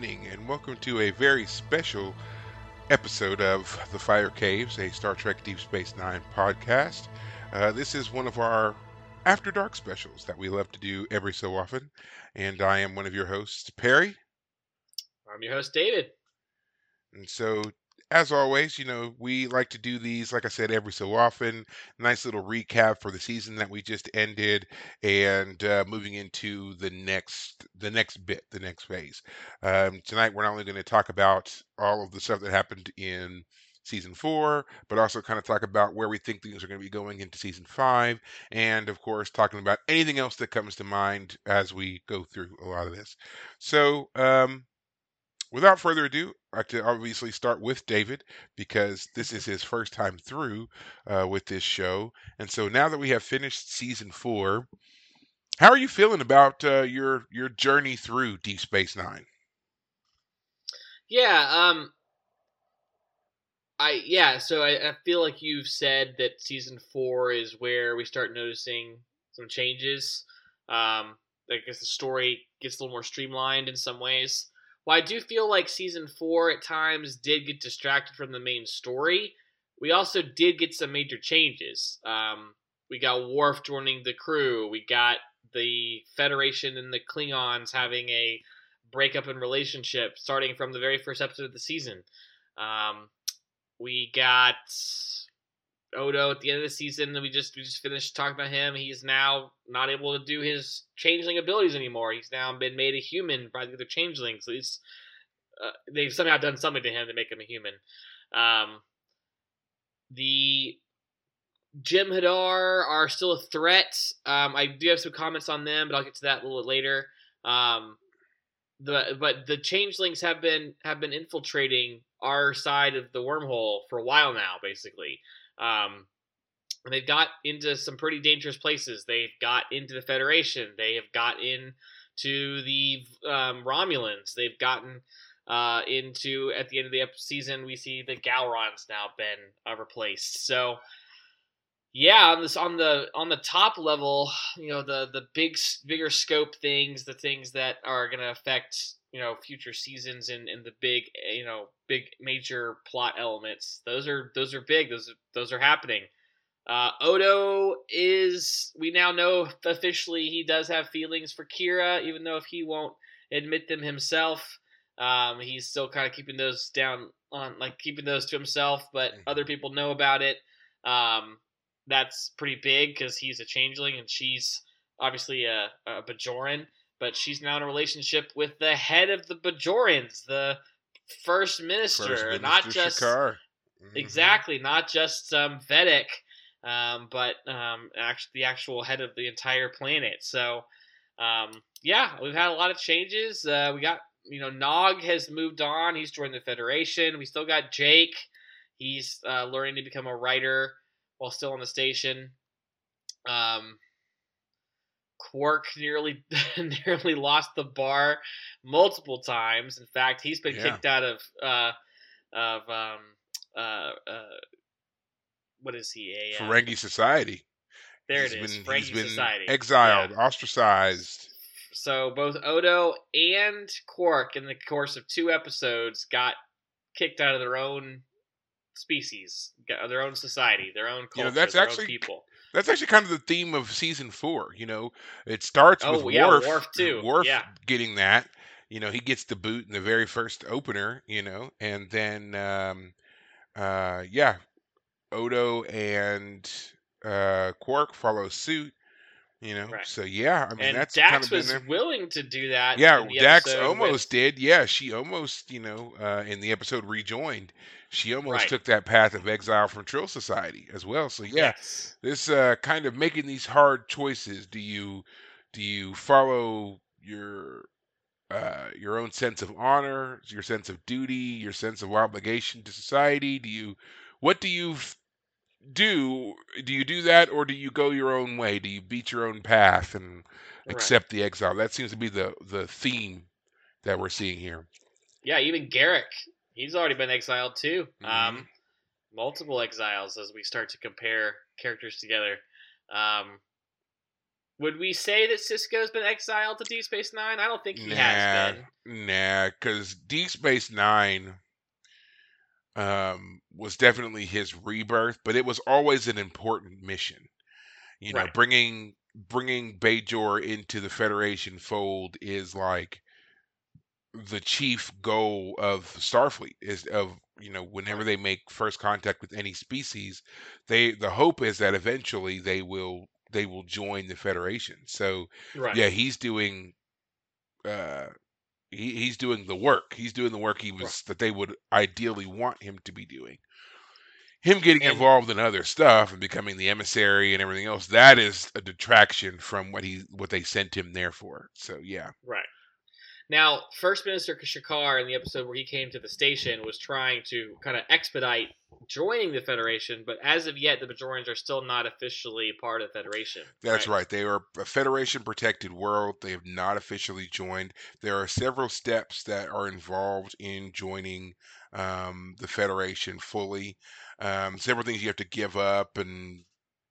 Evening, and welcome to a very special episode of The Fire Caves, a Star Trek Deep Space Nine podcast. Uh, this is one of our After Dark specials that we love to do every so often, and I am one of your hosts, Perry. I'm your host, David. And so, as always, you know, we like to do these, like I said, every so often. Nice little recap for the season that we just ended, and uh, moving into the next, the next bit, the next phase. Um, tonight, we're not only going to talk about all of the stuff that happened in season four, but also kind of talk about where we think things are going to be going into season five, and of course, talking about anything else that comes to mind as we go through a lot of this. So, um, without further ado, I to obviously start with David because this is his first time through uh, with this show. And so now that we have finished season four, how are you feeling about uh, your your journey through Deep Space Nine? Yeah, um I yeah, so I, I feel like you've said that season four is where we start noticing some changes. Um I guess the story gets a little more streamlined in some ways. Well, I do feel like season four at times did get distracted from the main story. We also did get some major changes. Um, we got Worf joining the crew. We got the Federation and the Klingons having a breakup in relationship starting from the very first episode of the season. Um, we got Odo at the end of the season. We just we just finished talking about him. He's now not able to do his changeling abilities anymore. He's now been made a human by the other changelings. Uh, they've somehow done something to him to make him a human. Um, the Jem'Hadar are still a threat. Um, I do have some comments on them, but I'll get to that a little bit later. Um, the but the changelings have been have been infiltrating our side of the wormhole for a while now, basically. Um, and they've got into some pretty dangerous places. They've got into the Federation. They have got into the um, Romulans. They've gotten uh, into at the end of the season. We see the Gowrons now been uh, replaced. So yeah, on this on the on the top level, you know the the big bigger scope things, the things that are going to affect you know future seasons and, and the big you know big major plot elements. Those are those are big. Those those are happening. Uh, odo is we now know officially he does have feelings for kira even though if he won't admit them himself um, he's still kind of keeping those down on like keeping those to himself but Mhm. other people know about it. Um, that's pretty big because he's a changeling and she's obviously a, a bajoran but she's now in a relationship with the head of the Bajorans, the first minister, First not Minister just Shakar. Mhm. exactly, not just um, Vedek, um, but um, actually the actual head of the entire planet. So, um, yeah, we've had a lot of changes. Uh, we got you know Nog has moved on; he's joined the Federation. We still got Jake; he's uh, learning to become a writer while still on the station. Um, Quark nearly nearly lost the bar multiple times. In fact, he's been Yeah. kicked out of uh, of um, uh, uh, what is he? A uh, Ferengi Society. there He's it is. Been, Ferengi he's been Society. exiled, Yeah. ostracized. So both Odo and Quark, in the course of two episodes, got kicked out of their own species, their own society, their own You culture, know, that's their actually own people. That's actually kind of the theme of season four. You know, it starts Oh, with yeah, Worf, Worf too. Worf Yeah. getting that. You know, he gets the boot in the very first opener. You know, and then um, uh, yeah, Odo and uh, Quark follow suit. You know, Right. so yeah, I mean and that's kind Dax of been was there. willing to do that. Yeah, Dax almost with- did. Yeah, she almost, you know, uh, in the episode rejoined, she almost Right. took that path of exile from Trill Society as well. So yeah, Yes. this uh, kind of making these hard choices. Do you do you follow your uh, your own sense of honor, your sense of duty, your sense of obligation to society? Do you what do you do? Do you do that, or do you go your own way? Do you beat your own path and Right. accept the exile? That seems to be the the theme that we're seeing here. Yeah, even Garak, he's already been exiled too. Mhm. Um, multiple exiles as we start to compare characters together. Um, would we say that Sisko's been exiled to Deep Space Nine? I don't think he Nah, has been. nah, because Deep Space Nine um, was definitely his rebirth, but it was always an important mission. You know, Right. bringing bringing Bajor into the Federation fold is like the chief goal of Starfleet is of you know whenever they make first contact with any species, they the hope is that eventually they will they will join the Federation. So Right. yeah, he's doing uh he, he's doing the work. He's doing the work he was that they would ideally want him to be doing. Him getting And- involved in other stuff and becoming the emissary and everything else, that is a detraction from what he what they sent him there for. So yeah. Right. Now, First Minister Shakar in the episode where he came to the station was trying to kind of expedite joining the Federation, but as of yet, the Bajorans are still not officially part of the Federation. That's right. They are a Federation protected world. They have not officially joined. There are several steps that are involved in joining um, the Federation fully. Um, several things you have to give up and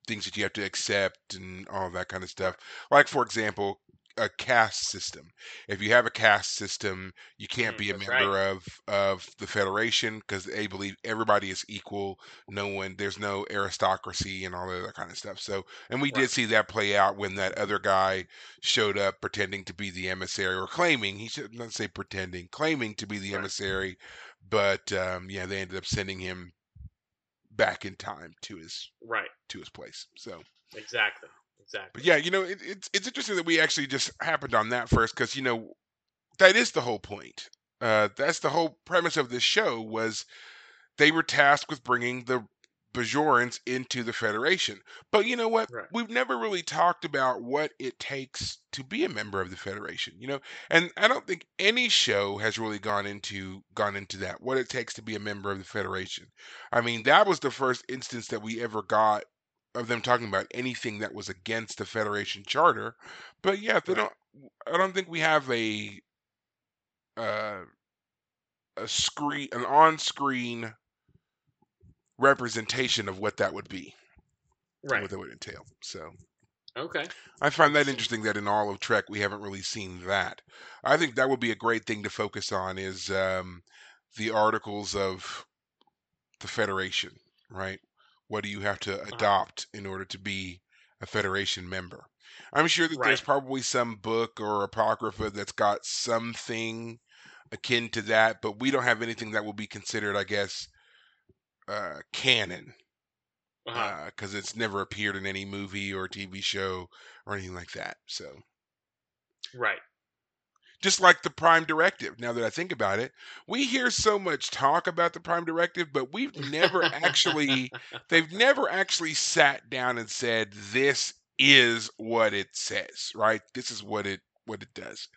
things that you have to accept and all that kind of stuff. Like, for example, a caste system. If you have a caste system, you can't Mm, be a member of of the Federation because they believe everybody is equal. No one, there's no aristocracy and all of that kind of stuff. So, and we Right. did see that play out when that other guy showed up pretending to be the emissary or claiming he should not say pretending, claiming to be the Right. emissary, but um, yeah, they ended up sending him back in time to his Right. to his place. So. Exactly. Exactly. But yeah, you know, it, it's it's interesting that we actually just happened on that first because you know that is the whole point. Uh, that's the whole premise of this show was they were tasked with bringing the Bajorans into the Federation. But you know what? Right. We've never really talked about what it takes to be a member of the Federation. You know, and I don't think any show has really gone into gone into that what it takes to be a member of the Federation. I mean, that was the first instance that we ever got of them talking about anything that was against the Federation charter. But yeah, they Right. don't. I don't think we have a uh, a screen, an on-screen representation of what that would be, and Right. what that would entail. So Okay. I find that Interesting. interesting that in all of Trek we haven't really seen that. I think that would be a great thing to focus on is um, the articles of the Federation, right? What do you have to Uh-huh. adopt in order to be a Federation member? I'm sure that there's probably some book or apocrypha that's got something akin to that, but we don't have anything that will be considered, I guess, uh, canon Uh-huh. because it's never appeared in any movie or TV show or anything like that. So right. Just like the Prime Directive. Now that I think about it, we hear so much talk about the Prime Directive, but we've never actually they've never actually sat down and said this is what it says, right? This is what it what it does.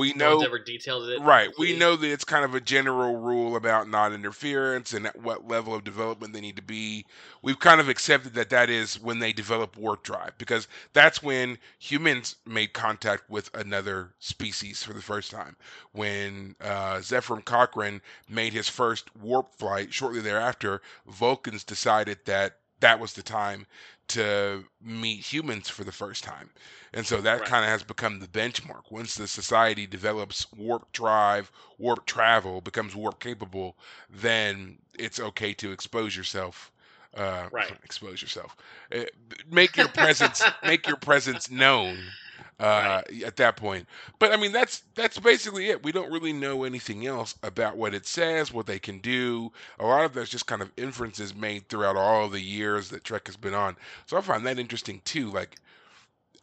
We no know ever detailed it. Right. We know that it's kind of a general rule about non interference and at what level of development they need to be. We've kind of accepted that that is when they develop warp drive because that's when humans made contact with another species for the first time. When uh, Zefram Cochrane made his first warp flight shortly thereafter, Vulcans decided that that was the time to meet humans for the first time. And so that Right. kind of has become the benchmark. Once the society develops warp drive, warp travel, becomes warp capable, then it's okay to expose yourself. Uh, Right. Expose yourself. Uh, make your presence. make your presence known. Uh, at that point, but I mean that's that's basically it. We don't really know anything else about what it says, what they can do. A lot of that's just kind of inferences made throughout all the years that Trek has been on. So I find that interesting too. Like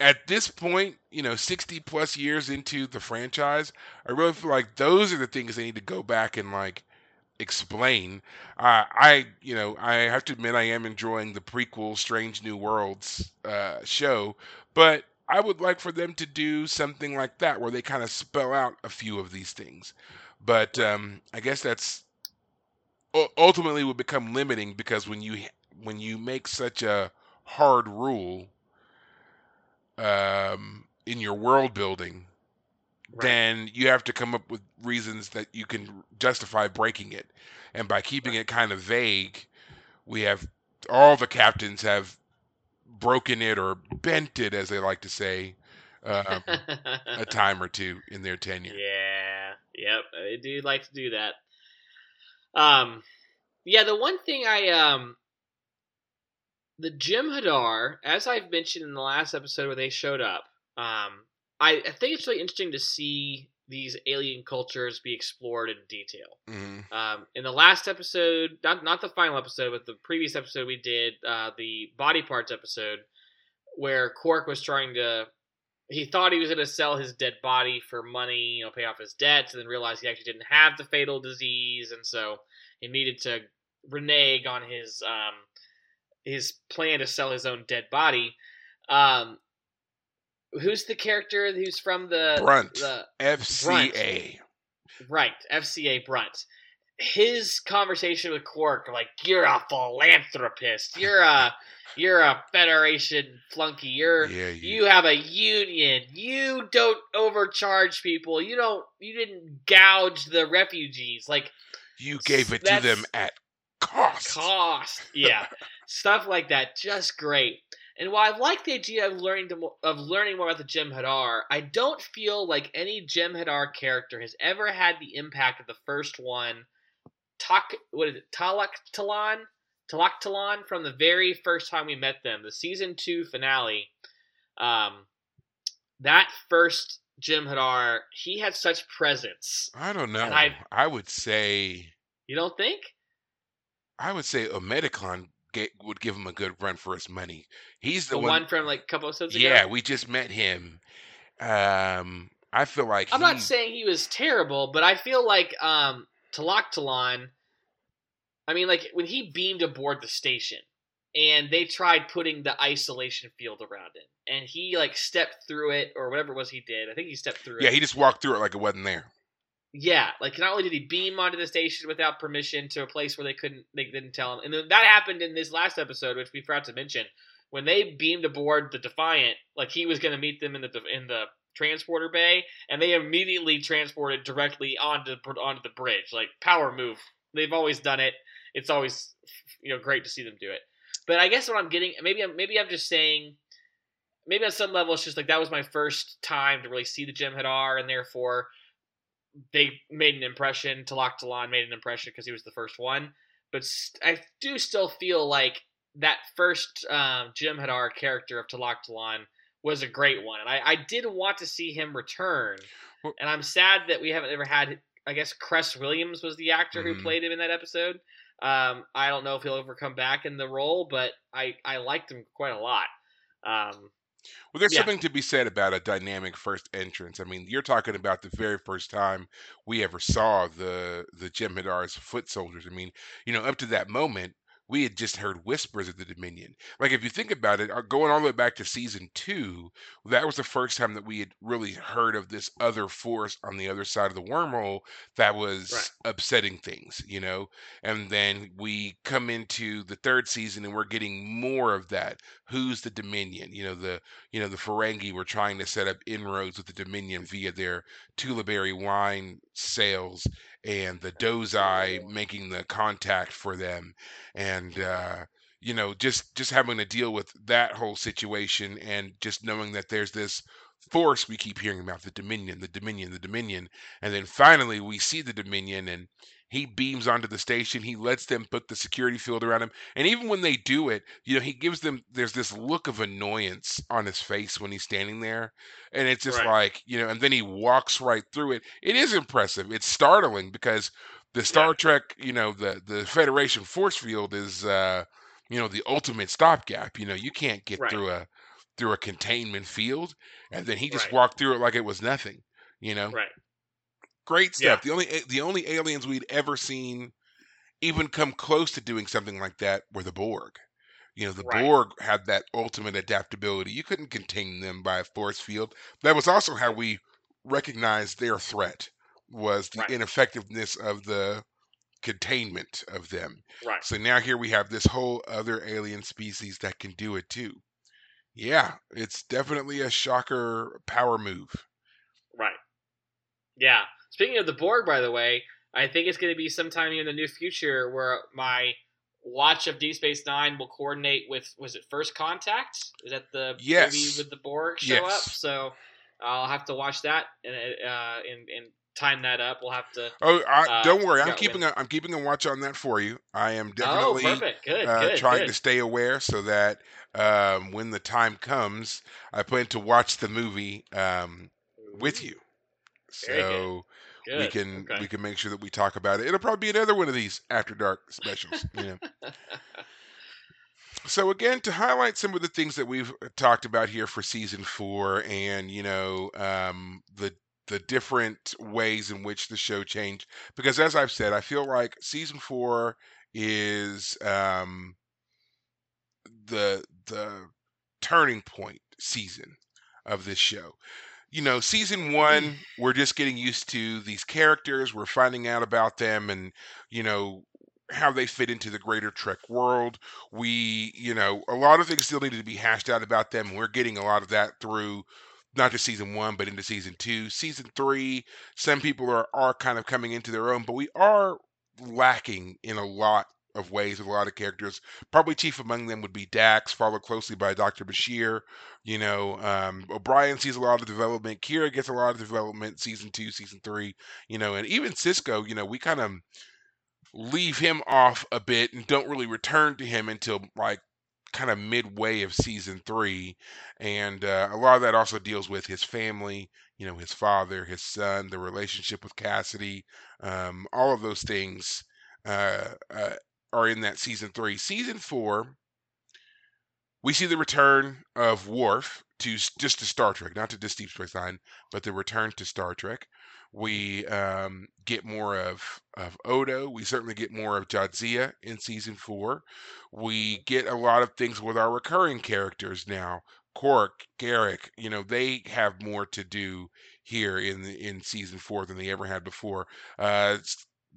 at this point, you know, 60 plus years into the franchise, I really feel like those are the things they need to go back and like explain. Uh, I, you know, I have to admit I am enjoying the prequel Strange New Worlds uh, show, but I would like for them to do something like that where they kind of spell out a few of these things. But um, I guess that's ultimately would become limiting because when you when you make such a hard rule um, in your world building, Right. then you have to come up with reasons that you can justify breaking it. And by keeping it kind of vague, we have all the captains have broken it or bent it, as they like to say, um, a time or two in their tenure. Yeah. Yep. I do like to do that. Um, yeah. The one thing I um, the Jem'Hadar, as I've mentioned in the last episode where they showed up, um, I, I think it's really interesting to see these alien cultures be explored in detail. hmm Um, in the last episode, not not the final episode, but the previous episode we did, uh, the body parts episode, where Quark was trying to, he thought he was going to sell his dead body for money, you know, pay off his debts, and then realized he actually didn't have the fatal disease, and so he needed to renege on his um, his plan to sell his own dead body. Um, who's the character who's from the Brunt. the FCA. Right, FCA Brunt. His conversation with Quark, like you're a philanthropist, you're a you're a Federation flunky, you're Yeah, you, you have a union, you don't overcharge people, you don't you didn't gouge the refugees, like you gave it to them at cost. cost, yeah, stuff like that, just great. And while I like the idea of learning to, of learning more about the Jem'Hadar, I don't feel like any Jem'Hadar character has ever had the impact of the first one. Tak, what is it? Talak Talan, Talak Talan from the very first time we met them, the season two finale. Um, that first Jem'Hadar, he had such presence. I don't know. I- I would say You don't think? I would say Omet'iklan ga- would give him a good run for his money. He's the, The, one, from like a couple episodes ago. Yeah, we just met him. Um, I feel like I'm he, not saying he was terrible, but I feel like um Talan. I mean, like when he beamed aboard the station, and they tried putting the isolation field around him, and he like stepped through it or whatever it was he did. I think he stepped through Yeah, it. he just walked through it like it wasn't there. Yeah, like not only did he beam onto the station without permission to a place where they couldn't, they didn't tell him, and then that happened in this last episode, which we forgot to mention. When they beamed aboard the Defiant, like he was going to meet them in the in the transporter bay, and they immediately transported directly onto onto the bridge. Like power move. They've always done it. It's always you know great to see them do it. But I guess what I'm getting, maybe I'm maybe I'm just saying, maybe on some level it's just like that was my first time to really see the Jem'Hadar, and therefore they made an impression. Talak Talan made an impression because he was the first one. But st- I do still feel like that first um, Jem'Hadar character of Talak Talan was a great one, and I, I did want to see him return. And I'm sad that we haven't ever had. I guess Cress Williams was the actor Mhm. who played him in that episode. Um, I don't know if he'll ever come back in the role, but I I liked him quite a lot. Um, Well, there's Yeah. something to be said about a dynamic first entrance. I mean, you're talking about the very first time we ever saw the the Jem'Hadar's foot soldiers. I mean, you know, up to that moment, we had just heard whispers of the Dominion. Like, if you think about it, uh, going all the way back to season two, that was the first time that we had really heard of this other force on the other side of the wormhole that was Right. upsetting things, you know. And then we come into the third season, and we're getting more of that. Who's the Dominion? You know, the you know, the Ferengi were trying to set up inroads with the Dominion via their Tulaberry wine sales and the Dosi making the contact for them. And uh, you know, just just having to deal with that whole situation and just knowing that there's this force we keep hearing about, the Dominion, the Dominion, the Dominion. And then finally we see the Dominion and he beams onto the station. He lets them put the security field around him. And even when they do it, you know, he gives them there's this look of annoyance on his face when he's standing there. And it's just Right. like, you know, and then he walks right through it. It is impressive. It's startling because the Star Trek, you know, the the Federation force field is uh, you know, the ultimate stopgap. You know, you can't get Right. through a through a containment field. And then he just Right. walked through it like it was nothing, you know? right. Great Yeah. stuff. The only the only aliens we'd ever seen even come close to doing something like that were the Borg. You know, the Right. Borg had that ultimate adaptability. You couldn't contain them by a force field. That was also how we recognized their threat was the Right. ineffectiveness of the containment of them. Right. So now here we have this whole other alien species that can do it too. Yeah, it's definitely a shocker power move. Right. Yeah. Speaking of the Borg, by the way, I think it's going to be sometime in the near future where my watch of Deep Space Nine will coordinate with was it First Contact? Is that the Yes. movie with the Borg show up? So I'll have to watch that and uh, and and time that up. We'll have to. Oh, I, Uh, don't worry. I'm keeping a, I'm keeping a watch on that for you. I am oh, definitely perfect. Good. uh, good. trying good. to stay aware so that um, when the time comes, I plan to watch the movie um, with you. So Good. we can okay. we can make sure that we talk about it. It'll probably be another one of these after dark specials. You know. So again, to highlight some of the things that we've uh, talked about here for season four, and you know, um, the the different ways in which the show changed, because as I've said, I feel like season four is um, the the turning point season of this show. You know, season one, mm. we're just getting used to these characters. We're finding out about them, and you know how they fit into the greater Trek world. We, you know, a lot of things still needed to be hashed out about them. We're getting a lot of that through not just season one, but into season two. Season three, some people are are kind of coming into their own, but we are lacking in a lot of ways with a lot of characters. Probably chief among them would be Dax, followed closely by Dr. Bashir. You know, um, O'Brien sees a lot of development. Kira gets a lot of development, season two, season three. You know, and even Sisko. You know, we kind of leave him off a bit and don't really return to him until like kind of midway of season three and uh, a lot of that also deals with his family you know his father his son the relationship with cassidy um, all of those things uh, uh, are in that season three season four we see the return of Worf to just to Star Trek, not to just Deep Space Nine, but the return to Star Trek. We um, get more of of Odo. We certainly get more of Jadzia in season four. We get a lot of things with our recurring characters now. Quark, Garak, you know, they have more to do here in in season four than they ever had before. Uh,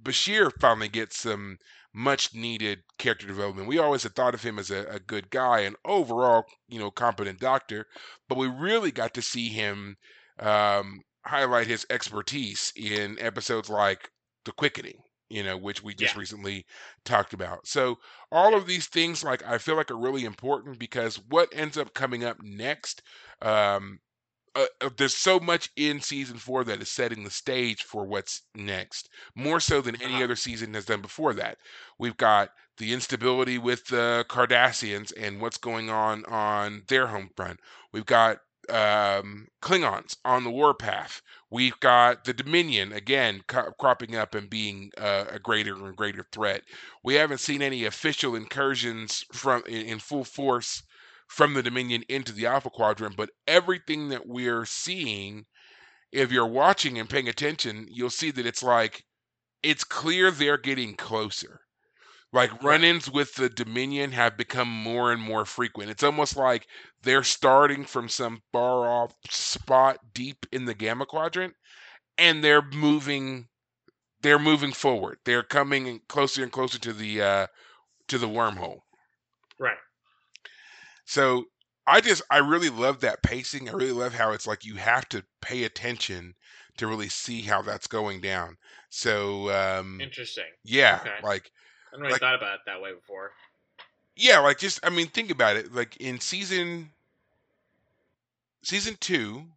Bashir finally gets some much needed character development. We always had thought of him as a, a good guy and overall, you know, competent doctor, but we really got to see him um, highlight his expertise in episodes like The Quickening, you know, which we just Yeah. recently talked about. So all of these things, like I feel like, are really important because what ends up coming up next. Um, uh, uh, there's so much in season four that is setting the stage for what's next, more so than any Uh-huh. other season has done before that. We've got the instability with the Cardassians and what's going on on their home front. We've got um, Klingons on the warpath. We've got the Dominion again co- cropping up and being uh, a greater and greater threat. We haven't seen any official incursions from in, in full force from the Dominion into the Alpha Quadrant, but everything that we're seeing, if you're watching and paying attention, you'll see that it's like it's clear they're getting closer. Like run-ins with the Dominion have become more and more frequent. It's almost like they're starting from some far off spot deep in the Gamma Quadrant and they're moving they're moving forward. They're coming closer and closer to the uh to the wormhole. Right. So I just I really love that pacing. I really love how it's like you have to pay attention to really see how that's going down. So um Interesting. yeah, Okay. like I haven't really Like- thought about it that way before. yeah, like just I mean think about it. Like in season season 2,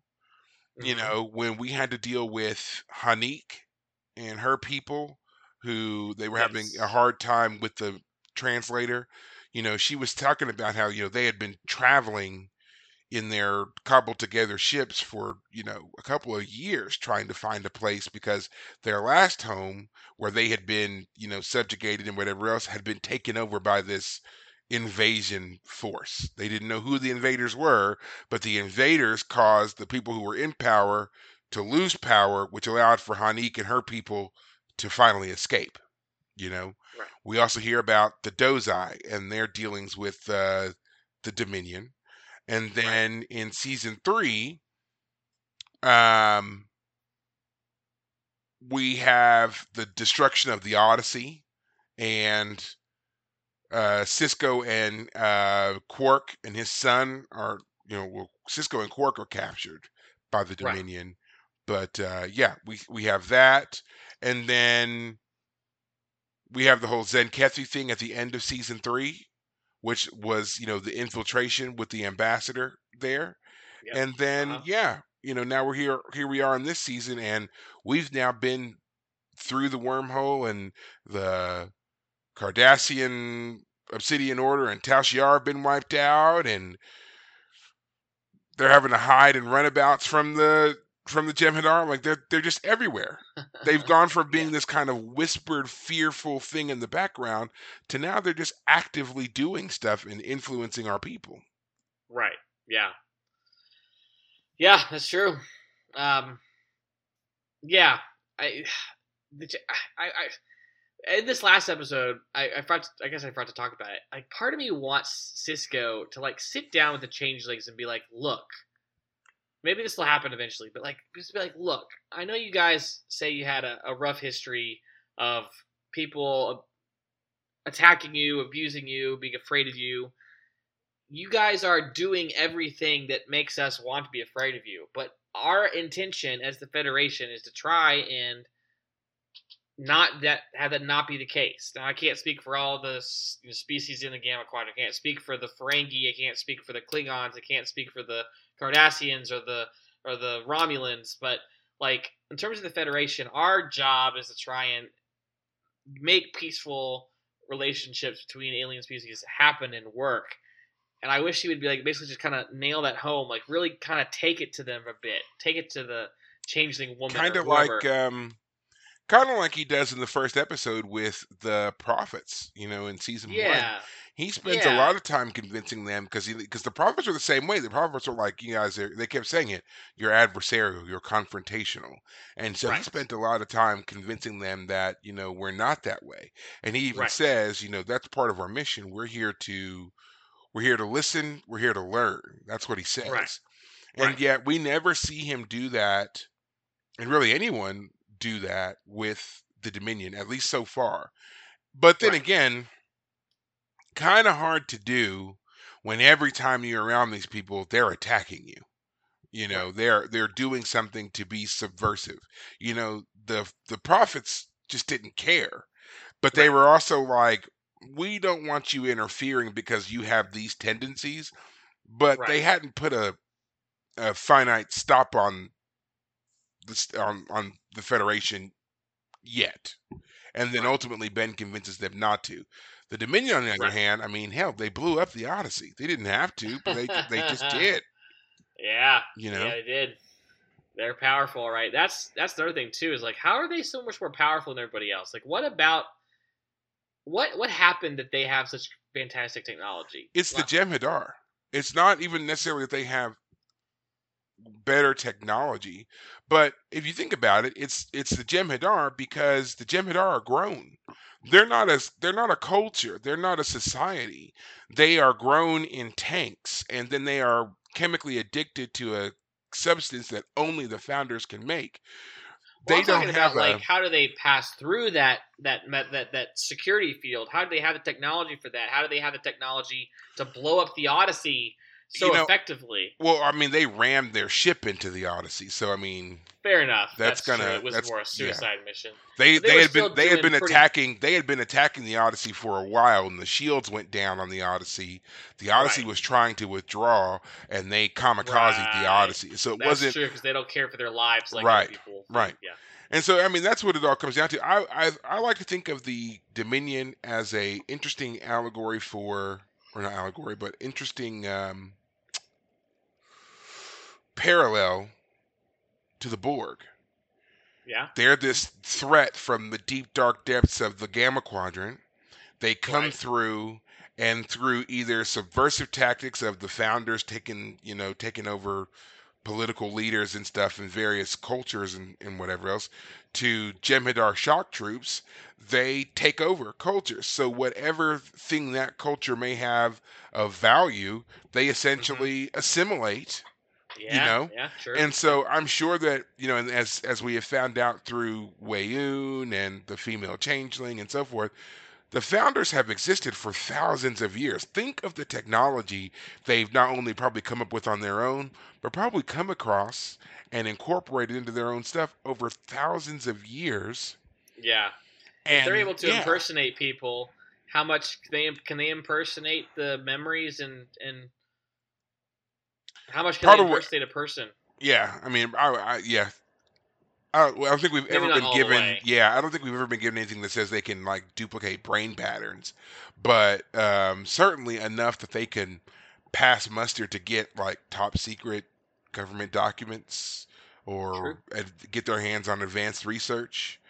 you Mhm. know, when we had to deal with Haneek and her people who they were having a hard time with the translator, you know, she was talking about how, you know, they had been traveling in their cobbled together ships for, you know, a couple of years trying to find a place because their last home where they had been, you know, subjugated and whatever else had been taken over by this invasion force. They didn't know who the invaders were, but the invaders caused the people who were in power to lose power, which allowed for Haneek and her people to finally escape. You know, Right. we also hear about the Dosi and their dealings with uh, the Dominion, and then in season three, um, we have the destruction of the Odyssey, and uh, Sisko and uh, Quark and his son are, you know, well, Sisko and Quark are captured by the Right. Dominion. But uh, yeah, we we have that, and then we have the whole Tzenkethi thing at the end of season three, which was you know the infiltration with the ambassador there, Yep. and then Uh-huh. yeah, you know now we're here here we are in this season, and we've now been through the wormhole and the Cardassian Obsidian Order and Tal Shiar have been wiped out, and they're having to hide and runabouts from the from the Jem'Hadar. Like they're they're just everywhere. They've gone from being Yeah. this kind of whispered, fearful thing in the background to now they're just actively doing stuff and influencing our people. Right. Yeah. Yeah, that's true. Um, yeah, I, I, I, in this last episode, I, I forgot. To, I guess I forgot to talk about it. Like, part of me wants Sisko to like sit down with the changelings and be like, "Look, maybe this will happen eventually, but like, just be like, look, I know you guys say you had a, a rough history of people attacking you, abusing you, being afraid of you." you guys are doing everything that makes us want to be afraid of you. But our intention as the Federation is to try and not that have that not be the case. Now I can't speak for all the you know, species in the Gamma Quadrant. I can't speak for the Ferengi. I can't speak for the Klingons. I can't speak for the Cardassians or the or the Romulans. But like in terms of the Federation, our job is to try and make peaceful relationships between alien species happen and work. And I wish he would be like basically just kind of nail that home, like really kind of take it to them a bit, take it to the changeling woman, Kind of like um kind of like he does in the first episode with the prophets, you know, in season 1. yeah, He spends a lot of time convincing them because because the prophets are the same way. The prophets are like you guys. They kept saying it. You're adversarial. You're confrontational. And so he spent a lot of time convincing them that you know we're not that way. And he even Right. says, you know, that's part of our mission. We're here to we're here to listen. We're here to learn. That's what he says. Right. And Right. yet we never see him do that, and really anyone do that with the Dominion, at least so far. But then Right. again, kind of hard to do when every time you're around these people, they're attacking you. You know, they're they're doing something to be subversive. You know, the the prophets just didn't care, but they Right. were also like, we don't want you interfering because you have these tendencies. But they hadn't put a a finite stop on this on on the Federation yet. And then Right. ultimately Ben convinces them not to. The Dominion, on the other Right. hand, I mean, hell, they blew up the Odyssey. They didn't have to, but they they just did. Yeah, You know, yeah, they did. They're powerful, right? That's that's the other thing too. Is like, how are they so much more powerful than everybody else? Like, what about what what happened that they have such fantastic technology? it's the Wow. Jem'Hadar. It's not even necessarily that they have better technology, but if you think about it, it's it's the Jem'Hadar because the Jem'Hadar are grown. They're not as they're not a culture. They're not a society. They are grown in tanks, and then they are chemically addicted to a substance that only the founders can make. Well, They I'm don't have about a like how do they pass through that that that that security field? How do they have the technology for that? How do they have the technology to blow up the Odyssey so You know- effectively? well. I mean, they rammed their ship into the Odyssey, so I mean, Fair enough. That's That's, gonna- true. It was that's- more a yeah. suicide mission. They they they, had been they had been pretty- attacking they had been attacking the Odyssey for a while, and the shields went down on the Odyssey. The Odyssey Right. was trying to withdraw, and they kamikazed the Odyssey. So it That's wasn't true because they don't care for their lives like Right, people. right. Yeah. And so, I mean, that's what it all comes down to. I, I, I like to think of the Dominion as a interesting allegory for, or not allegory, but interesting um, parallel to the Borg. Yeah. They're this threat from the deep dark depths of the Gamma Quadrant. They come Right. through, and through either subversive tactics of the founders taking, you know, taking over political leaders and stuff in various cultures and, and whatever else to Jem'Hadar shock troops, they take over cultures. So whatever thing that culture may have of value, they mm-hmm. essentially assimilate. Yeah, know, yeah, sure. And so I'm sure that you know, and as as we have found out through Weyoun and the female changeling and so forth, the founders have existed for thousands of years. Think of the technology they've not only probably come up with on their own, but probably come across and incorporated into their own stuff over thousands of years. yeah, And if they're able to yeah, impersonate people. How much can they can they impersonate the memories and and how much can they impersonate a person? Yeah, I mean, I, I yeah. I, well, I don't think we've Maybe ever been given. Yeah, I don't think we've ever been given anything that says they can like duplicate brain patterns, but um, certainly enough that they can pass muster to get like top secret government documents or ad- get their hands on advanced research.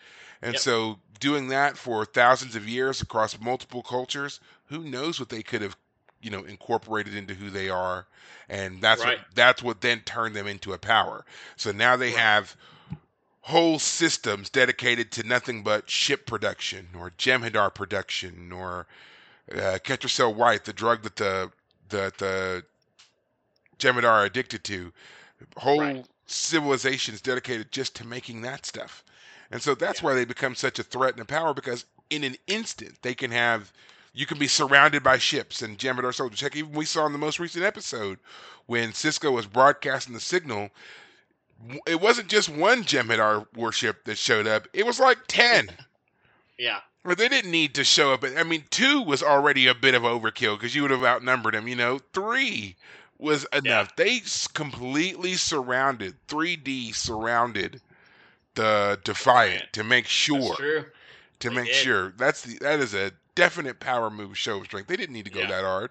And Yep. so, doing that for thousands of years across multiple cultures, who knows what they could have, you know, incorporated into who they are, and that's Right. what that's what then turned them into a power. So now they Right. have whole systems dedicated to nothing but ship production or Jem'Hadar production or uh, Ketracel White, the drug that the the the Jem'Hadar are addicted to. Whole Right. civilizations dedicated just to making that stuff. And so that's Yeah. why they become such a threat and a power because in an instant they can have you can be surrounded by ships and Jem'Hadar soldiers. Heck, even we saw in the most recent episode when Sisko was broadcasting the signal, it wasn't just one Jem'Hadar warship that showed up. It was like ten. Yeah, But they didn't need to show up. I mean, two was already a bit of overkill because you would have outnumbered them. You know, three was enough. They completely surrounded, 3D surrounded the Defiant to make sure that's true. to They make did. sure that's the that is a definite power move, show of strength. They didn't need to go Yeah. that hard.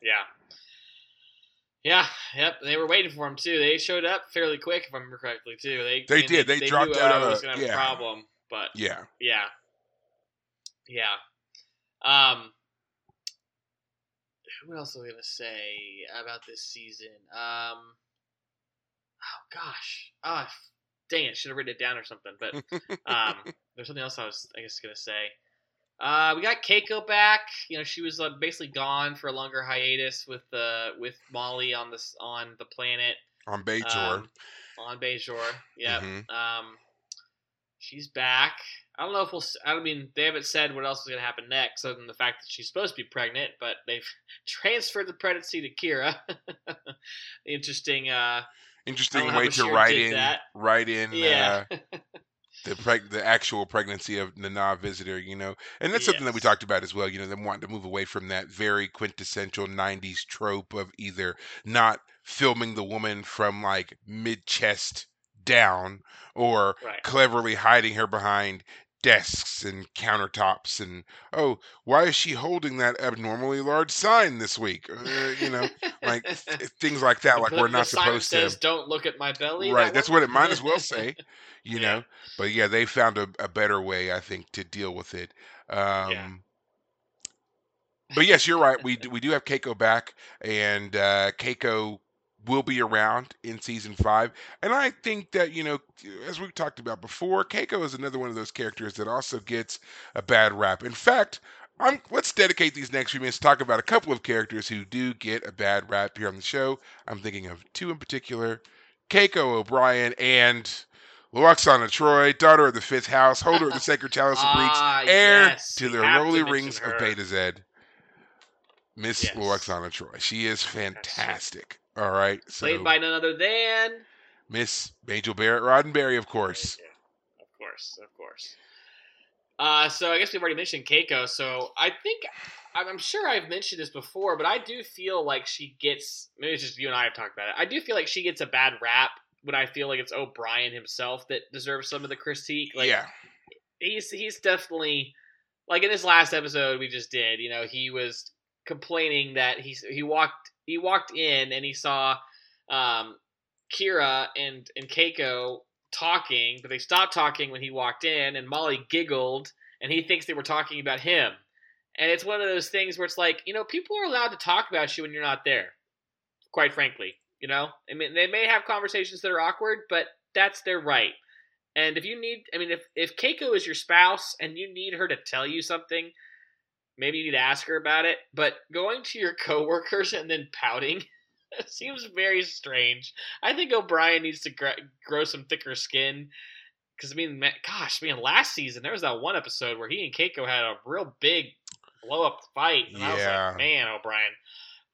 Yeah. Yeah, yep. They were waiting for him too. They showed up fairly quick, if I remember correctly, too. They They did. They They, dropped knew out Odo was gonna have yeah. a problem, but Yeah, yeah, yeah. Um, what else are we gonna say about this season? Um, oh gosh, oh dang it, should have written it down or something. But um, there's something else I was, I guess, gonna say. Uh, we got Keiko back. You know, she was uh, basically gone for a longer hiatus with uh, with Molly on this on the planet on Bajor. um, on Bajor. Yeah. Mhm. Um, she's back. I don't know if we'll. I mean, they haven't said what else is going to happen next, other than the fact that she's supposed to be pregnant, but they've transferred the pregnancy to Kira. Interesting. Uh, Interesting way to write in that. write in yeah. uh, the preg- the actual pregnancy of Nana Visitor, you know, and that's something that we talked about as well. You know, them wanting to move away from that very quintessential '90s trope of either not filming the woman from like mid chest down or right. cleverly hiding her behind desks and countertops and oh why is she holding that abnormally large sign this week uh, you know like th- things like that like The- we're not supposed to says, "Don't look at my belly." right that that's what it might as well say you Yeah. know but yeah they found a, a better way i think to deal with it um but yes you're right we do, we do have keiko back and uh keiko will be around in season five and i think that you know as we've talked about before keiko is another one of those characters that also gets a bad rap in fact I'm, let's dedicate these next few minutes to talk about a couple of characters who do get a bad rap here on the show. I'm thinking of two in particular Keiko O'Brien and Lwaxana Troi, daughter of the fifth house, holder of the sacred chalice of Rixx, Ah, heir yes, to the lowly rings her. of Betazed. Miss Yes. Lwaxana Troi. She is fantastic. All right. So Played by none other than. Miss Majel Barrett Roddenberry, of course. Yeah, of course, of course. Uh, so I guess we've already mentioned Keiko. So I think I'm I'm sure I've mentioned this before, but I do feel like she gets. Maybe it's just you and I have talked about it. I do feel like she gets a bad rap when I feel like it's O'Brien himself that deserves some of the critique. Like, yeah. he's he's definitely like in this last episode we just did. You know, he was complaining that he he walked he walked in and he saw um, Kira and and Keiko talking, but they stopped talking when he walked in, and Molly giggled, and he thinks they were talking about him. And it's one of those things where it's like, you know, people are allowed to talk about you when you're not there. Quite frankly, You know, I mean, they may have conversations that are awkward, but that's their right. And if you need, I mean, if if Keiko is your spouse and you need her to tell you something, maybe you need to ask her about it. But going to your coworkers and then pouting seems very strange. I think O'Brien needs to gr- grow some thicker skin. Because I mean, man, gosh, man, last season there was that one episode where he and Keiko had a real big blow up fight, and I was Yeah. like, man, O'Brien.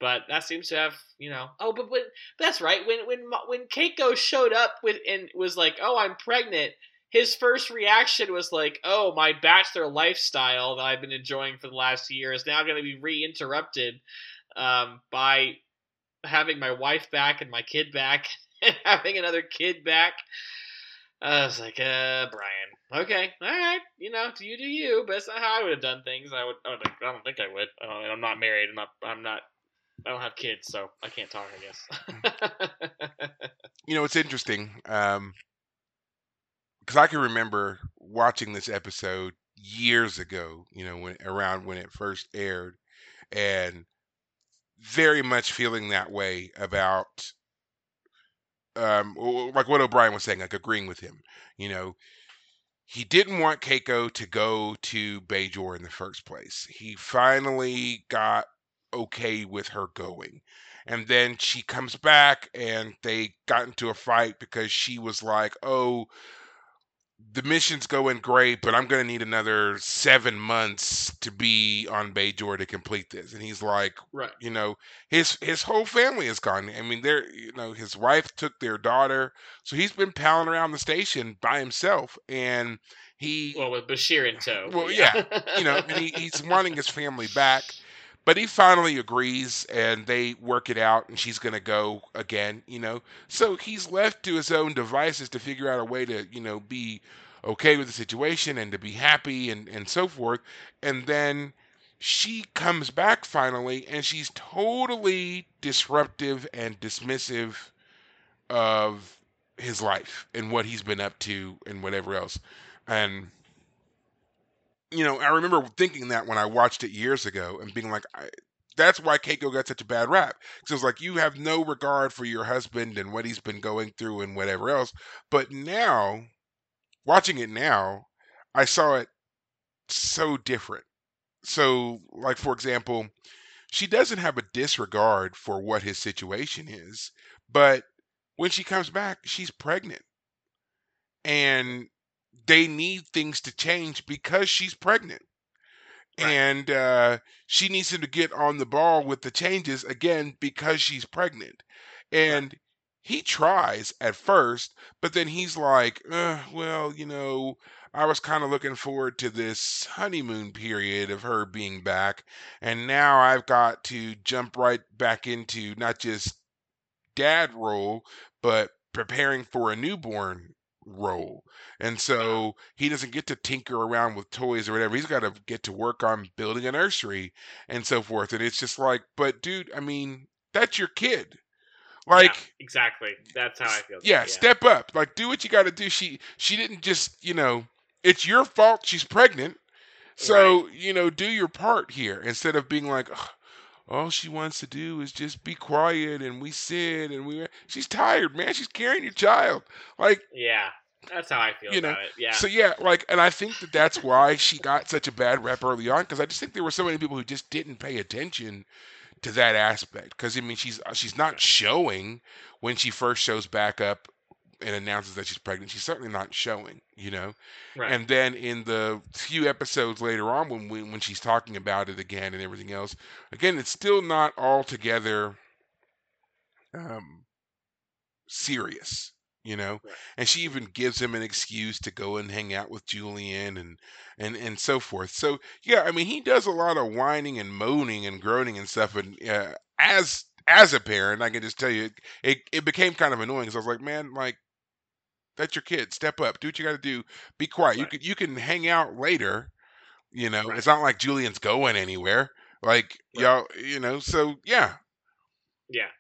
But that seems to have, you know. Oh, but, but that's right. When when when Keiko showed up with and was like, "Oh, I'm pregnant," his first reaction was like, "Oh, my bachelor lifestyle that I've been enjoying for the last year is now going to be re-interrupted um, by having my wife back and my kid back and having another kid back." I was like, "Uh, Brian, okay, all right, you know, do you do you?" But that's not how I would have done things. I would. I, would, I don't think I would. I I'm not married. I'm not. I'm not. I don't have kids, so I can't talk. I guess. You know, it's interesting um, because I can remember watching this episode years ago. You know, when around when it first aired, and very much feeling that way about um like what O'Brien was saying, like agreeing with him. You know, he didn't want Keiko to go to Bajor in the first place. He finally got okay with her going. And then she comes back and they got into a fight because she was like, "Oh, the mission's going great, but I'm going to need another 7 months to be on Bajor to complete this." And he's like, right. you know his his whole family is gone i mean they're you know his wife took their daughter so he's been palling around the station by himself and he Well, with Bashir in tow. Well, yeah, you know and he, he's wanting his family back but he finally agrees and they work it out and she's going to go again you know? So he's left to his own devices to figure out a way to you know be okay with the situation and to be happy and and so forth. And then she comes back finally and she's totally disruptive and dismissive of his life and what he's been up to and whatever else. And you know i remember thinking that when i watched it years ago and being like I, that's why keiko got such a bad rap because it's like you have no regard for your husband and what he's been going through and whatever else. But now watching it now i saw it so different. So like for example she doesn't have a disregard for what his situation is but when she comes back she's pregnant. And they need things to change because she's pregnant. Right. and uh, she needs him to get on the ball with the changes again because she's pregnant. And he tries at first but then he's like uh, well you know i was kind of looking forward to this honeymoon period of her being back and now i've got to jump right back into not just dad role but preparing for a newborn role and so he doesn't get to tinker around with toys or whatever he's got to get to work on building a nursery and so forth and it's just like but dude i mean that's your kid like Yeah, exactly. That's how I feel. it, yeah, step up. Like do what you got to do. She she didn't just, you know, it's your fault she's pregnant. So, you know, do your part here instead of being like "Ugh, all she wants to do is just be quiet and we sit and we she's tired, man. She's carrying your child. Like Yeah, that's how I feel You know, about it. Yeah. so yeah, like and I think that that's why she got such a bad rep early on because I just think there were so many people who just didn't pay attention to that aspect because I mean she's she's not showing when she first shows back up and announces that she's pregnant. She's certainly not showing, you know. right. And then in the few episodes later on, when we, when she's talking about it again and everything else, again, it's still not altogether um, serious, you know. Right. And she even gives him an excuse to go and hang out with Julian and and and so forth. So yeah, I mean, he does a lot of whining and moaning and groaning and stuff. And uh, as as a parent, I can just tell you, it it, it became kind of annoying because I was like, man, like that's your kid. Step up. Do what you got to do. Be quiet. You Right. can you can hang out later. You know, Right. it's not like Julian's going anywhere. Like Right. y'all, you know. So yeah, yeah.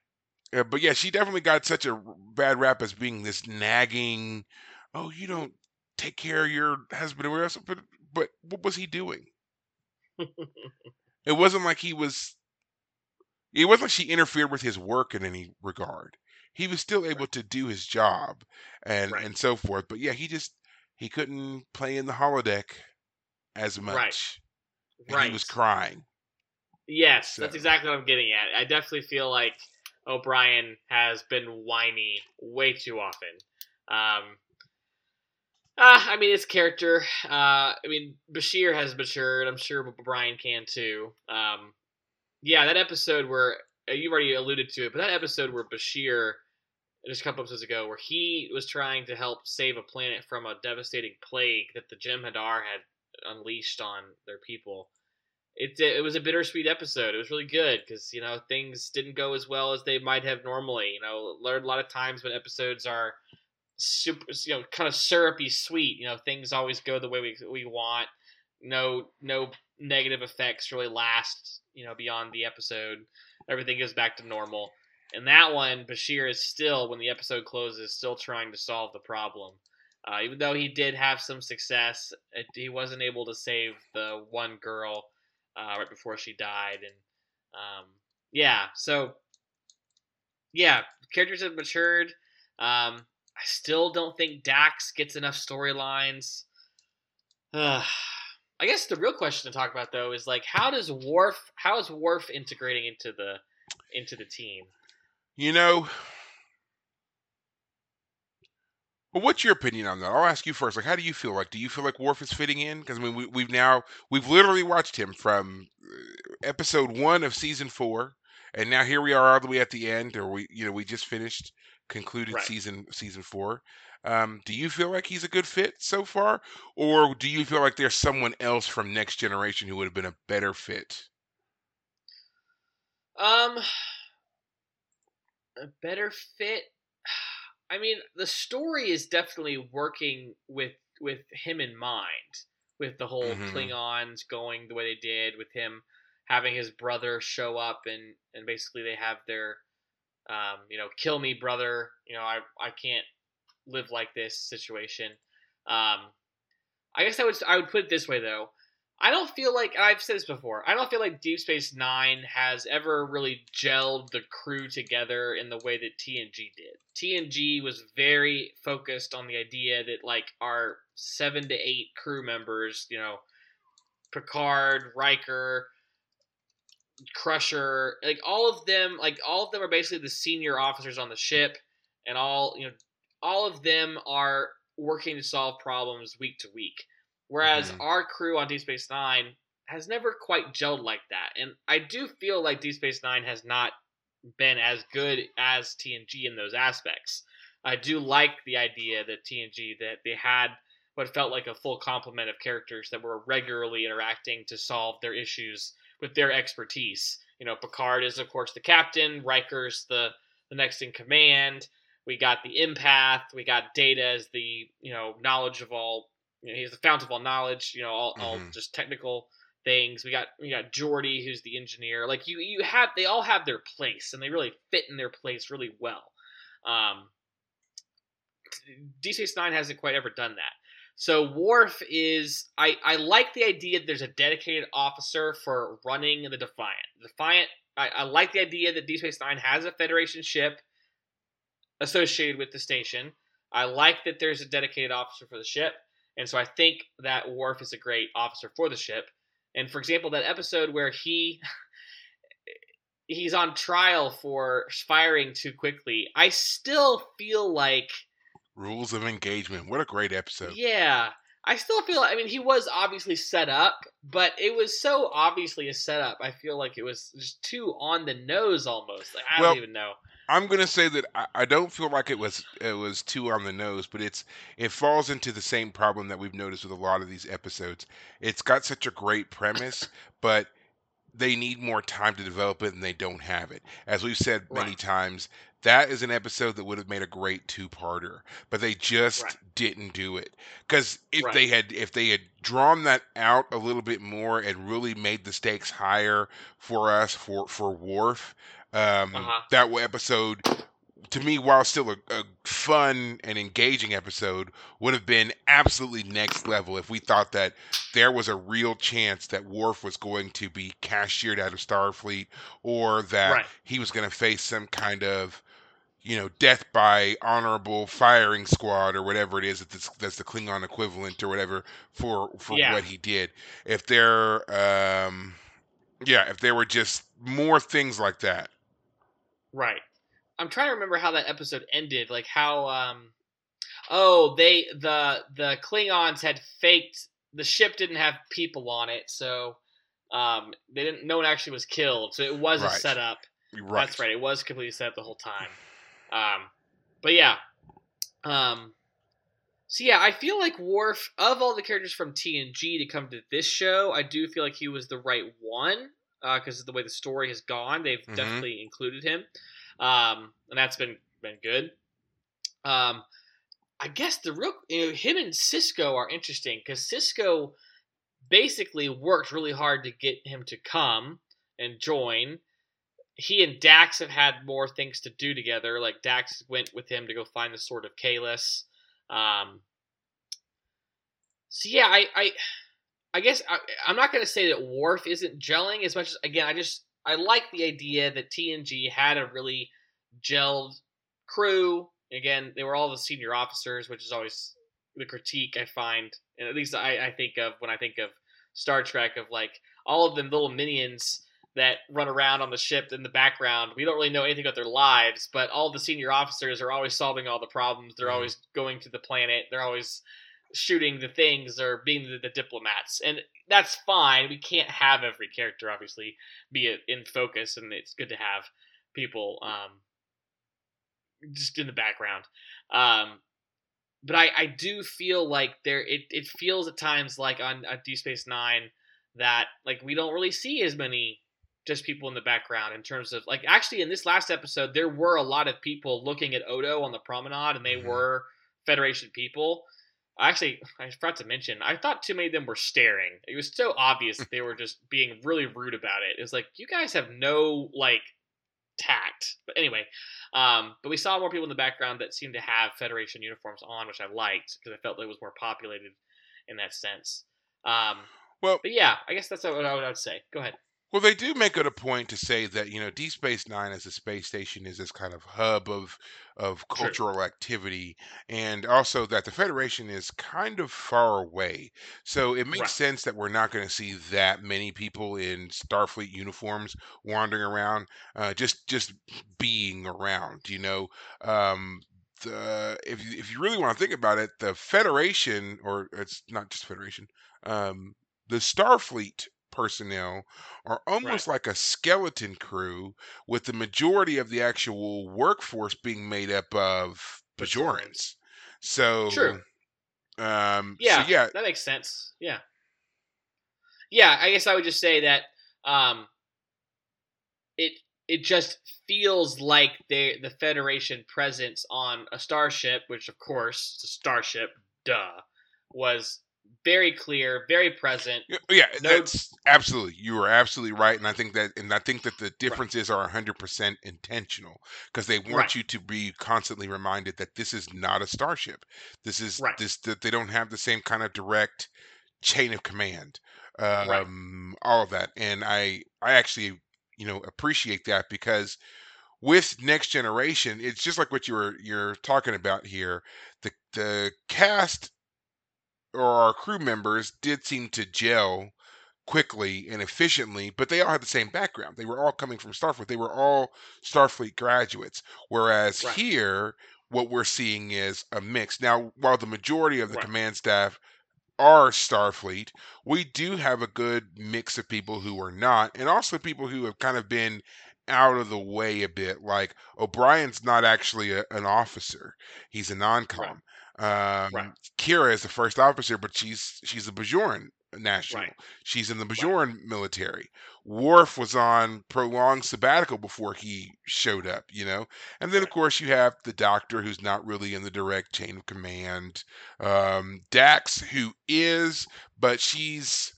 but yeah, she definitely got such a r- bad rap as being this nagging. Oh, you don't take care of your husband or whatever else. But but what was he doing? It wasn't like he was. It wasn't like she interfered with his work in any regard. He was still able to do his job and Right. and so forth. But yeah, he just he couldn't play in the holodeck as much. And right. he was crying. Yes, that's So- exactly what I'm getting at. I definitely feel like O'Brien has been whiny way too often. Um, uh, I mean, his character. Uh, I mean, Bashir has matured. I'm sure O'Brien can too. Um, yeah, that episode where uh, you've already alluded to it, but that episode where Bashir, just a couple episodes ago, where he was trying to help save a planet from a devastating plague that the Jem'Hadar had unleashed on their people it it was a bittersweet episode. It was really good because you know things didn't go as well as they might have normally. You know, learned a lot of times when episodes are super, you know, kind of syrupy sweet. You know, things always go the way we we want. No no negative effects really last. You know, beyond the episode, everything goes back to normal. And that one, Bashir is still when the episode closes, still trying to solve the problem. Uh, even though he did have some success, it, he wasn't able to save the one girl uh, right before she died, and um, yeah, so yeah, characters have matured. Um, I still don't think Dax gets enough storylines. I guess the real question to talk about though is like, how does Worf? How is Worf integrating into the into the team? You know, well, what's your opinion on that? I'll ask you first. Like, how do you feel? Like, do you feel like Worf is fitting in? Because I mean, we, we've now we've literally watched him from uh, episode one of season four, and now here we are all the way at the end, or we you know we just finished concluded Right. season season four. Um, do you feel like he's a good fit so far, or do you feel like there's someone else from Next Generation who would have been a better fit? Um, a better fit. I mean, the story is definitely working with with him in mind, with the whole Mhm. Klingons going the way they did, with him having his brother show up and and basically they have their, um, you know, kill me brother. You know, I I can't live like this situation. Um, I guess I would I would put it this way though. I don't feel like I've said this before. I don't feel like Deep Space Nine has ever really gelled the crew together in the way that TNG did. TNG was very focused on the idea that like our seven to eight crew members, you know, Picard, Riker, Crusher, like all of them, like all of them are basically the senior officers on the ship, and all you know, all of them are working to solve problems week to week. Whereas Mhm. our crew on Deep Space Nine has never quite gelled like that, and I do feel like Deep Space Nine has not been as good as TNG in those aspects. I do like the idea that TNG that they had what felt like a full complement of characters that were regularly interacting to solve their issues with their expertise. You know, Picard is of course the captain, Riker's the the next in command. We got the empath, we got Data as the, you know, knowledge of all you know, he's the fount of all knowledge, you know, all, all Mhm. just technical things. We got we got Geordi who's the engineer. Like you you have they all have their place and they really fit in their place really well. Um D Space Nine hasn't quite ever done that. So Worf is I, I like the idea that there's a dedicated officer for running the Defiant. Defiant I, I like the idea that D Space Nine has a Federation ship associated with the station. I like that there's a dedicated officer for the ship, and so I think that Worf is a great officer for the ship. And for example, that episode where he he's on trial for firing too quickly, I still feel like Rules of engagement. What a great episode. yeah, I still feel. Like. I mean, he was obviously set up, but it was so obviously a setup. I feel like it was just too on the nose almost. Like, I Well, don't even know. I'm gonna say that I, I don't feel like it was it was too on the nose, but it's it falls into the same problem that we've noticed with a lot of these episodes. It's got such a great premise, but they need more time to develop it and they don't have it. As we've said many Right. times, that is an episode that would have made a great two-parter, but they just Right. didn't do it. Cuz if Right. they had if they had drawn that out a little bit more and really made the stakes higher for us for for Worf, um Uh-huh. that episode to me, while still a, a fun and engaging episode, would have been absolutely next level if we thought that there was a real chance that Worf was going to be cashiered out of Starfleet or that Right. he was going to face some kind of, you know, death by honorable firing squad or whatever it is that's, that's the Klingon equivalent or whatever for for Yeah. what he did. If there, um, yeah, if there were just more things like that. Right. I'm trying to remember how that episode ended. Like how um oh, they the the Klingons had faked the ship didn't have people on it, so um they didn't no one actually was killed. So it was a Right. setup. Right. That's right. It was completely set up the whole time. Um but yeah. Um so yeah, I feel like Worf of all the characters from TNG to come to this show, I do feel like he was the right one because of the way the story has gone. They've Mhm. definitely included him, um, and that's been been good. Um, I guess the real you know him and Sisko are interesting because Sisko basically worked really hard to get him to come and join. He and Dax have had more things to do together. Like Dax went with him to go find the sword of Kahless. Um, so yeah, I, I, I guess I, I'm not going to say that Worf isn't gelling as much as again. I just I like the idea that TNG had a really gelled crew. Again, they were all the senior officers, which is always the critique I find, and at least I, I think of when I think of Star Trek, of like all of them little minions that run around on the ship in the background. We don't really know anything about their lives, but all the senior officers are always solving all the problems. They're Mhm. always going to the planet. They're always shooting the things or being the, the diplomats. And that's fine. We can't have every character, obviously, be in focus, and it's good to have people um, just in the background. Um, but I, I do feel like there it, it feels at times like on, on D Space Nine that like we don't really see as many just people in the background in terms of like actually in this last episode there were a lot of people looking at Odo on the promenade and they Mhm. were Federation people. Actually, I forgot to mention, I thought too many of them were staring. It was so obvious that they were just being really rude about it. It was like, you guys have no like tact. But anyway, um, but we saw more people in the background that seemed to have Federation uniforms on, which I liked because I felt it was more populated in that sense. Um, Well, but yeah, I guess that's what I would, I would say. Go ahead. Well, they do make it a point to say that you know Deep Space Nine as a space station is this kind of hub of of True. cultural activity, and also that the Federation is kind of far away. So it makes Right. sense that we're not going to see that many people in Starfleet uniforms wandering around, uh, just just being around. You know, um, the if you, if you really want to think about it, the Federation, or it's not just Federation, um, the Starfleet personnel are almost like a skeleton crew with the majority of the actual workforce being made up of Bajorans. Bajorans. So True. um Yeah, so yeah, that makes sense. Yeah, yeah. I guess I would just say that um, it it just feels like they the Federation presence on a starship, which of course it's a starship, duh, was very clear, very present. Yeah, No- that's absolutely. You are absolutely right, and I think that, and I think that the differences are hundred percent intentional because they want Right. you to be constantly reminded that this is not a starship. This is Right. this that they don't have the same kind of direct chain of command. Right. Um, all of that, and I, I actually, you know, appreciate that because with next generation, it's just like what you were you're talking about here. The the cast or our crew members did seem to gel quickly and efficiently, but they all had the same background. They were all coming from Starfleet. They were all Starfleet graduates. Whereas Right. here, what we're seeing is a mix. Now, while the majority of the Right. command staff are Starfleet, we do have a good mix of people who are not, and also people who have kind of been out of the way a bit. Like O'Brien's not actually a, an officer; he's a non-com. Um, Right. Kira is the first officer, but she's she's a Bajoran national. Right. She's in the Bajoran military. Worf was on prolonged sabbatical before he showed up, you know. And then of course you have the Doctor, who's not really in the direct chain of command. Um, Dax, who is, but she's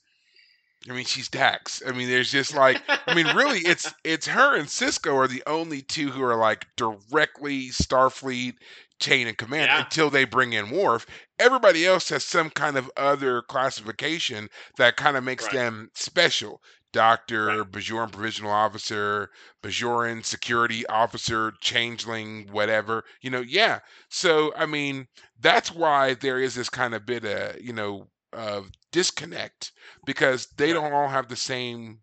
I mean, she's Dax. I mean, there's just like, I mean, really, it's it's her and Sisko are the only two who are like directly Starfleet chain of command Yeah. until they bring in Worf. Everybody else has some kind of other classification that kind of makes Right. them special. Doctor, Right. Bajoran provisional officer, Bajoran security officer, changeling, whatever. You know, yeah. So I mean, that's why there is this kind of bit of you know of disconnect because they Right. don't all have the same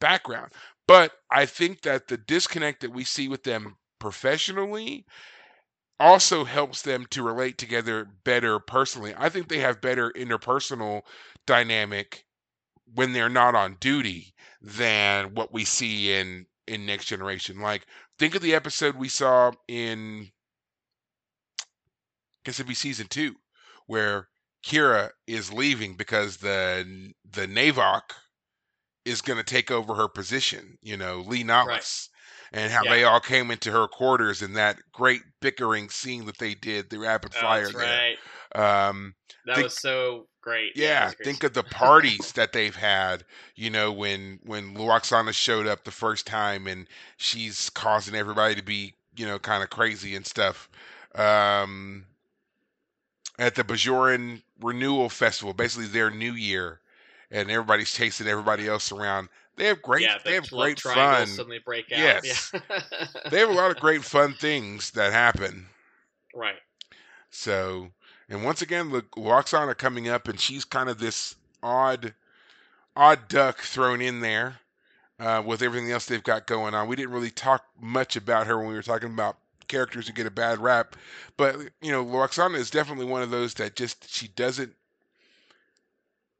background. But I think that the disconnect that we see with them professionally also helps them to relate together better personally. I think they have better interpersonal dynamic when they're not on duty than what we see in in Next Generation. Like think of the episode we saw in guess it'd be season 2 where Kira is leaving because the the Navok is going to take over her position, you know, Lee Navas. And how Yeah. they all came into her quarters in that great bickering scene that they did, the rapid Oh, fire right. Um, That Think- was so great. yeah, was think of the parties that they've had. You know, when when Lwaxana showed up the first time, and she's causing everybody to be, you know, kind of crazy and stuff. Um, at the Bajoran Renewal Festival, basically their New Year, and everybody's chasing everybody else around. They have great. yeah, they have great fun. suddenly break out. Yes. Yeah. They have a lot of great fun things that happen. right. So, and once again, the Lwaxana coming up, and she's kind of this odd, odd duck thrown in there uh, with everything else they've got going on. We didn't really talk much about her when we were talking about characters who get a bad rap, but you know, Lwaxana is definitely one of those that just she doesn't.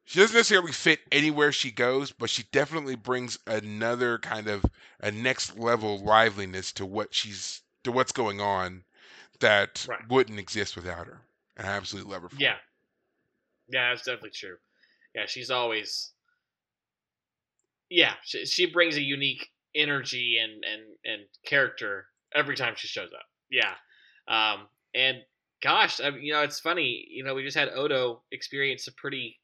She doesn't necessarily fit anywhere she goes, but she definitely brings another kind of a next level liveliness to what she's to what's going on that Right. wouldn't exist without her. And I absolutely love her. It. Yeah. Yeah, that's definitely true. Yeah, she's always. Yeah, she, she brings a unique energy and and and character every time she shows up. Yeah, um, and gosh, I mean, you know, it's funny. You know, we just had Odo experience a pretty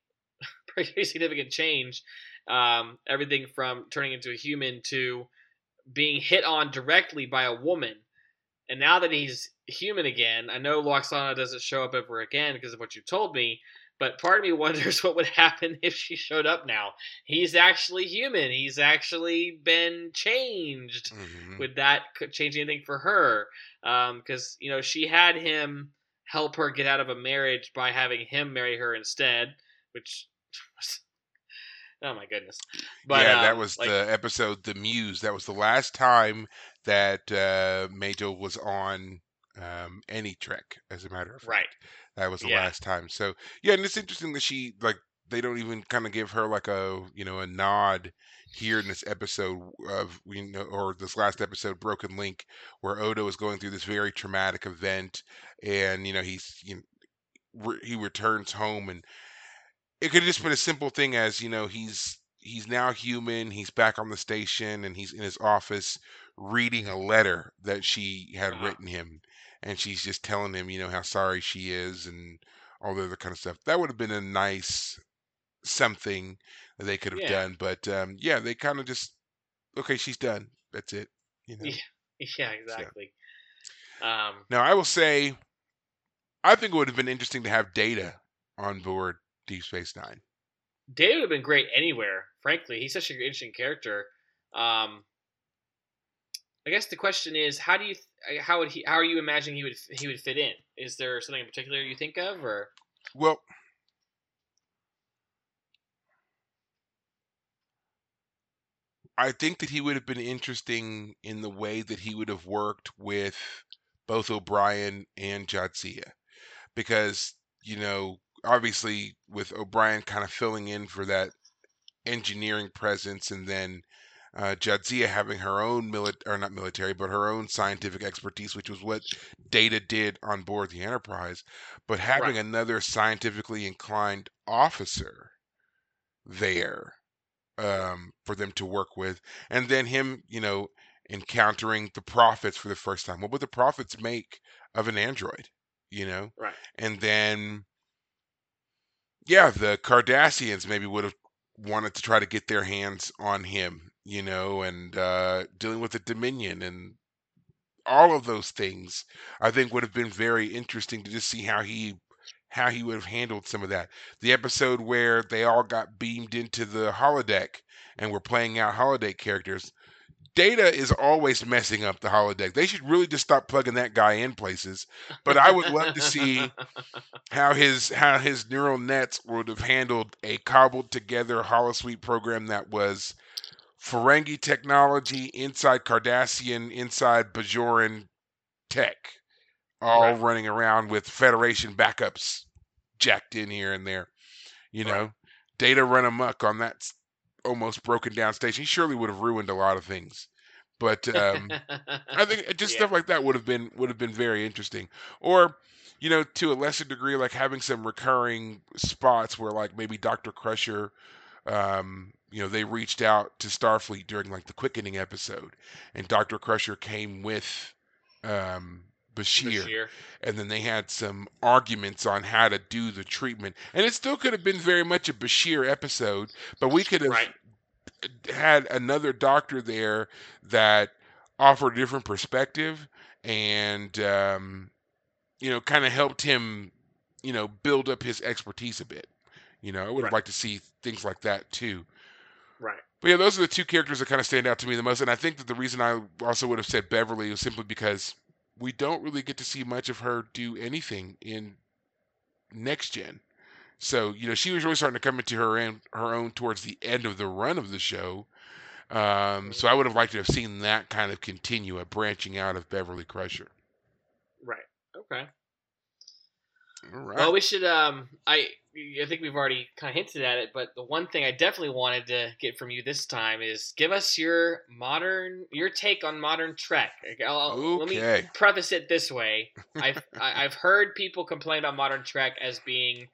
pretty significant change. Um, everything from turning into a human to being hit on directly by a woman. And now that he's human again, I know Lwaxana doesn't show up ever again because of what you told me. But part of me wonders what would happen if she showed up now. He's actually human. He's actually been changed. Mhm. Would that change anything for her? Because you know she had him help her get out of a marriage by having him marry her instead, which oh my goodness. But yeah, that um, was like, the episode The Muse. That was the last time that uh, Majel was on um, any Trek, as a matter of fact. right. That was the Yeah. last time. So yeah, and it's interesting that she like they don't even kind of give her like a you know a nod here in this episode of you know or this last episode Broken Link where Odo is going through this very traumatic event and you know he's you know, re- he returns home and it could have just been a simple thing as you know he's he's now human he's back on the station and he's in his office reading a letter that she had Uh-huh. written him and she's just telling him you know how sorry she is and all the other kind of stuff that would have been a nice something that they could have Yeah. done but um yeah they kind of just okay she's done that's it you know Yeah. Yeah, exactly. Um, now i will say i think it would have been interesting to have data on board deep space nine David would have been great anywhere. Frankly, he's such an interesting character. Um, I guess the question is, how do you, how would he, how are you imagining he would he would fit in? Is there something in particular you think of, or Well, I think that he would have been interesting in the way that he would have worked with both O'Brien and Jadzia. Because, you know, obviously with O'Brien kind of filling in for that engineering presence and then uh, Jadzia having her own military, or not military, but her own scientific expertise, which was what Data did on board the Enterprise. But having Right. another scientifically inclined officer there um, for them to work with, and then him, you know, encountering the prophets for the first time. What would the prophets make of an android? You know, right? and then yeah, the Cardassians maybe would have wanted to try to get their hands on him, you know, and uh, dealing with the Dominion and all of those things, I think would have been very interesting to just see how he how he would have handled some of that. The episode where they all got beamed into the holodeck and were playing out holodeck characters. Data is always messing up the holodeck. They should really just stop plugging that guy in places. But I would love to see how his how his neural nets would have handled a cobbled together holosuite program that was Ferengi technology inside Cardassian inside Bajoran tech, all Right. running around with Federation backups jacked in here and there. You Right. know, data run amok on that almost broken down station. He surely would have ruined a lot of things. But um, I think just Yeah. stuff like that would have been would have been very interesting. Or, you know, to a lesser degree, like having some recurring spots where like maybe Doctor Crusher, um, you know, they reached out to Starfleet during like the quickening episode, and Doctor Crusher came with um, Bashir, Bashir. and then they had some arguments on how to do the treatment, and it still could have been very much a Bashir episode, but we could have Right. had another doctor there that offered a different perspective and um, you know kind of helped him you know build up his expertise a bit you know i would have Right. liked to see things like that too Right. but yeah those are the two characters that kind of stand out to me the most and i think that the reason i also would have said beverly was simply because we don't really get to see much of her do anything in next gen so you know she was really starting to come into her own her own towards the end of the run of the show. Um, so I would have liked to have seen that kind of continue a branching out of Beverly Crusher. Right. Okay. All right. Well, we should. Um, I I think we've already kind of hinted at it, but the one thing I definitely wanted to get from you this time is give us your modern, your take on modern Trek. I'll- Let me preface it this way: I've I've heard people complain about modern Trek as being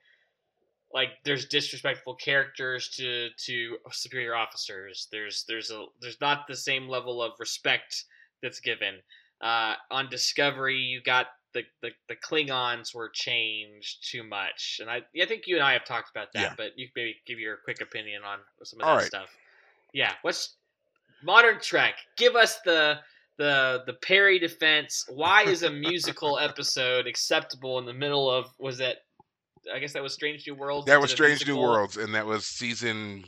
like there's disrespectful characters to to superior officers. There's there's a there's not the same level of respect that's given. Uh, on Discovery, you got the, the the Klingons were changed too much, and I I think you and I have talked about that. Yeah. But you can maybe give your quick opinion on some of All that right. stuff. Yeah, what's modern Trek? Give us the the the Perry defense. Why is a musical episode acceptable in the middle of was that? I guess that was Strange New Worlds. that was Strange New? Worlds, and that was season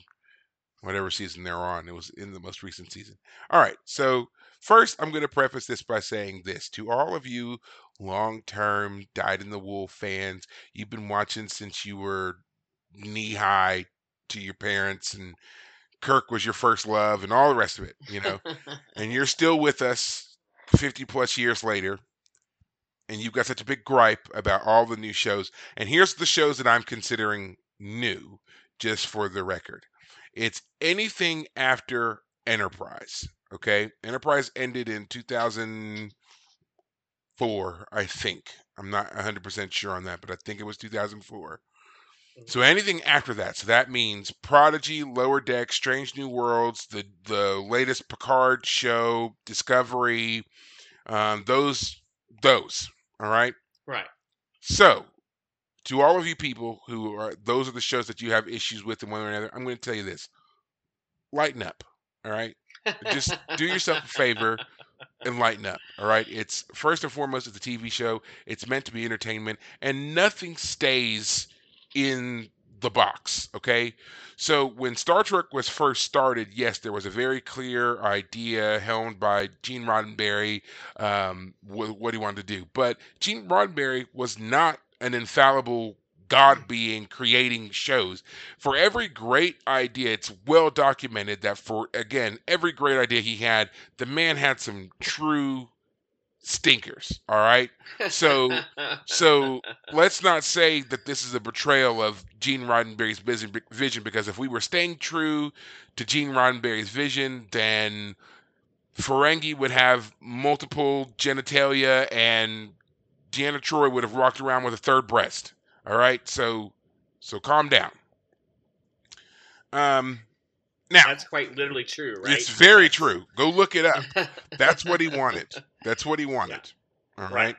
whatever season they're on. It was in the most recent season. All right. So first, I'm going to preface this by saying this to all of you long-term Dyed in the Wool fans. You've been watching since you were knee high to your parents, and Kirk was your first love, and all the rest of it. You know, and you're still with us 50 plus years later and you've got such a big gripe about all the new shows and here's the shows that i'm considering new just for the record it's anything after enterprise okay enterprise ended in 2004 i think i'm not 100% sure on that but i think it was 2004 so anything after that, so that means Prodigy, Lower Deck, Strange New Worlds, the the latest Picard show, Discovery, um, those those. All right. right. So to all of you people who are those are the shows that you have issues with in one way or another, I'm going to tell you this: lighten up. All right. Just do yourself a favor and lighten up. All right. It's first and foremost, it's a TV show. It's meant to be entertainment, and nothing stays in the box. Okay. So when Star Trek was first started, yes, there was a very clear idea helmed by Gene Roddenberry, um, wh- what he wanted to do. But Gene Roddenberry was not an infallible God being creating shows. For every great idea, it's well documented that for again every great idea he had, the man had some true stinkers. All right. So so let's not say that this is a betrayal of Gene Roddenberry's vision, because if we were staying true to Gene Roddenberry's vision, then Ferengi would have multiple genitalia and Deanna Troi would have walked around with a third breast. All right, so so calm down. Um, now That's quite literally true, right? it's very true. Go look it up. That's what he wanted. That's what he wanted. All right. Right.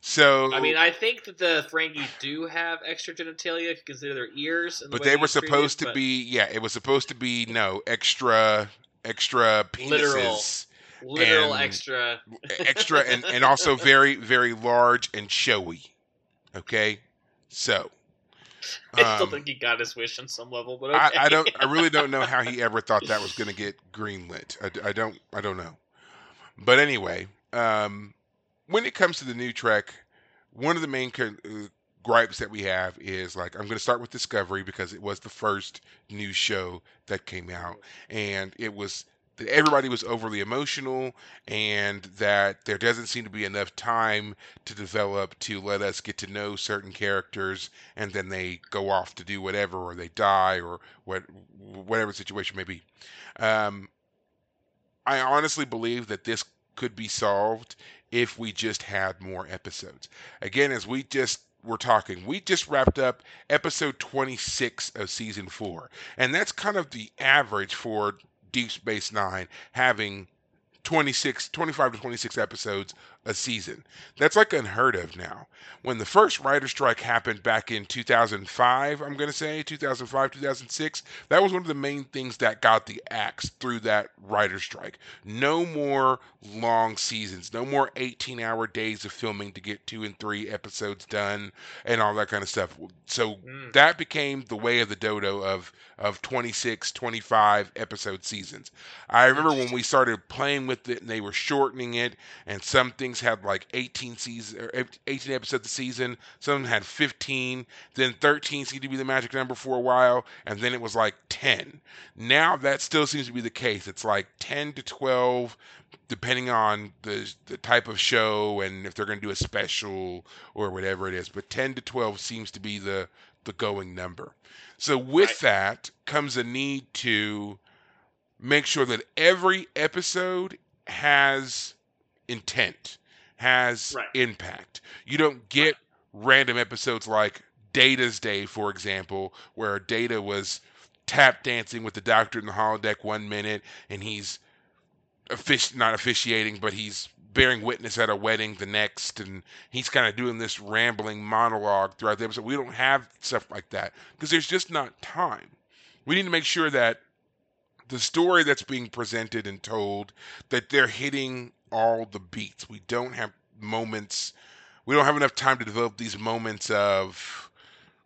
So I mean, I think that the Ferengi do have extra genitalia if you consider their ears. The but they were he's treated, supposed to but be yeah, it was supposed to be no extra extra Literal. penises, literal and- extra. extra and and also very very large and showy. Okay, so. I still um, think he got his wish on some level, but okay. I, I don't. I really don't know how he ever thought that was going to get greenlit. I, I don't. I don't know. But anyway, um, when it comes to the new Trek, one of the main co- uh, gripes that we have is like I'm going to start with Discovery because it was the first new show that came out, and it was that everybody was overly emotional, and that there doesn't seem to be enough time to develop to let us get to know certain characters and then they go off to do whatever or they die or what whatever situation may be. Um, i honestly believe that this could be solved if we just had more episodes. Again as we just were talking we just wrapped up episode 26 of season 4 and that's kind of the average for deep space nine having 26 25 to 26 episodes a season. That's like unheard of now. When the first writer strike happened back in 2005 i'm going to say 2005 2006 that was one of the main things that got the axe through that writer strike. No more long seasons no more 18 hour days of filming to get two and three episodes done and all that kind of stuff. So Mm. that became the way of the dodo of of 26 25 episode seasons. I remember when we started playing with it and they were shortening it and some things had like 18 season or er, 18 episodes a season. Some had 15 then 13 seemed to be the magic number for a while and then it was like 10 now that still seems to be the case. It's like 10 to 12 depending on the the type of show and if they're going to do a special or whatever it is but 10 to 12 seems to be the the going number. So with Right. that comes a need to make sure that every episode has intent, has Right. impact. You don't get random episodes like Data's Day, for example, where Data was tap dancing with the doctor in the holodeck one minute and he's offici- not officiating, but he's bearing witness at a wedding the next, and he's kind of doing this rambling monologue throughout the episode. We don't have stuff like that because there's just not time. We need to make sure that the story that's being presented and told that they're hitting all the beats. We don't have moments. We don't have enough time to develop these moments of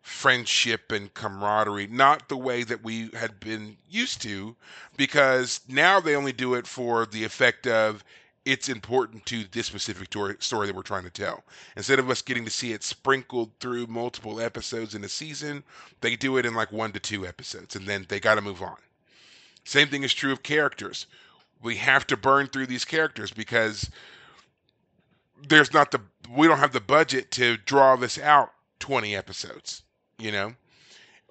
friendship and camaraderie, not the way that we had been used to, because now they only do it for the effect of it's important to this specific story that we're trying to tell. Instead of us getting to see it sprinkled through multiple episodes in a season, they do it in like one to two episodes, and then they got to move on. Same thing is true of characters. We have to burn through these characters because there's not the we don't have the budget to draw this out 20 episodes, you know?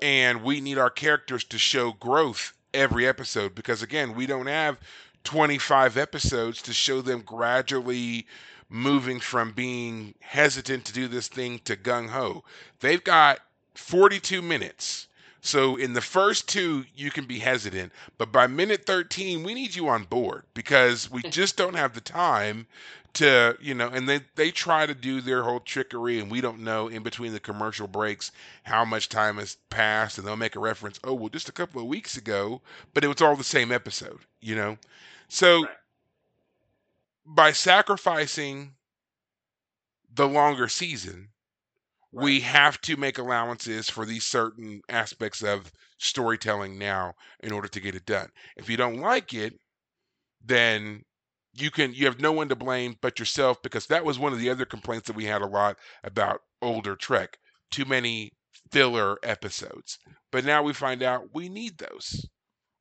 And we need our characters to show growth every episode because again, we don't have 25 episodes to show them gradually moving from being hesitant to do this thing to gung ho. They've got 42 minutes. So in the first two, you can be hesitant, but by minute 13, we need you on board because we just don't have the time to, you know, and they, they try to do their whole trickery, and we don't know in between the commercial breaks how much time has passed, and they'll make a reference, oh, well, just a couple of weeks ago, but it was all the same episode, you know? So Right. by sacrificing the longer season, we have to make allowances for these certain aspects of storytelling now in order to get it done. If you don't like it, then you can you have no one to blame but yourself because that was one of the other complaints that we had a lot about older Trek. Too many filler episodes. But now we find out we need those.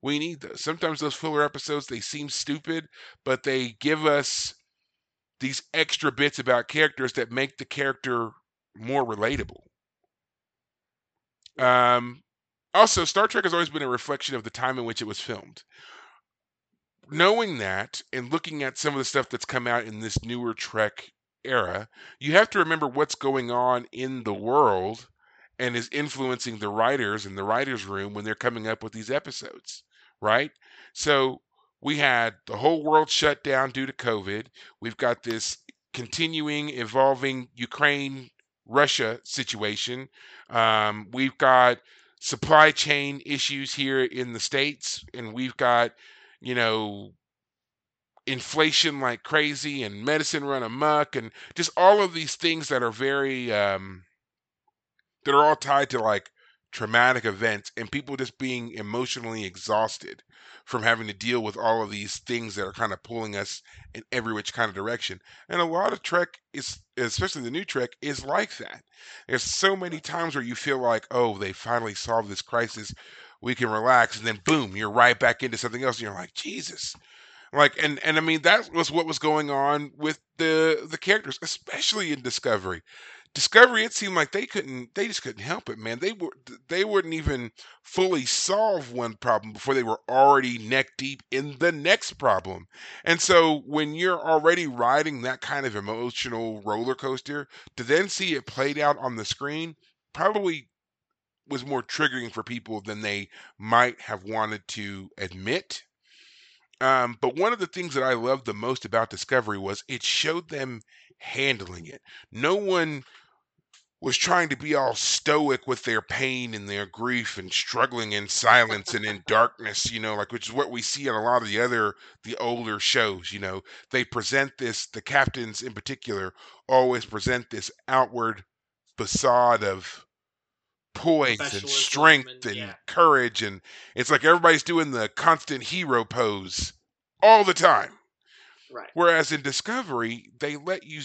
We need those. Sometimes those filler episodes they seem stupid, but they give us these extra bits about characters that make the character more relatable. Um, also, Star Trek has always been a reflection of the time in which it was filmed. Knowing that and looking at some of the stuff that's come out in this newer Trek era, you have to remember what's going on in the world and is influencing the writers in the writers' room when they're coming up with these episodes, right? So we had the whole world shut down due to COVID. We've got this continuing evolving Ukraine Russia situation. Um, we've got supply chain issues here in the states, and we've got you know inflation like crazy and medicine run amok and just all of these things that are very um, that are all tied to like traumatic events and people just being emotionally exhausted from having to deal with all of these things that are kind of pulling us in every which kind of direction. And a lot of Trek is, especially the new Trek, is like that. There's so many times where you feel like, oh, they finally solved this crisis. We can relax, and then boom, you're right back into something else, and you're like, Jesus, like and and I mean that was what was going on with the the characters, especially in Discovery. Discovery, it seemed like they couldn't, they just couldn't help it, man. They were, they wouldn't even fully solve one problem before they were already neck deep in the next problem. And so, when you're already riding that kind of emotional roller coaster, to then see it played out on the screen probably was more triggering for people than they might have wanted to admit. Um, but one of the things that I loved the most about Discovery was it showed them handling it. No one was trying to be all stoic with their pain and their grief and struggling in silence and in darkness, you know, like which is what we see on a lot of the other the older shows, you know. They present this the captains in particular always present this outward facade of poise and strength and, and yeah. courage and it's like everybody's doing the constant hero pose all the time. Right. Whereas in Discovery, they let you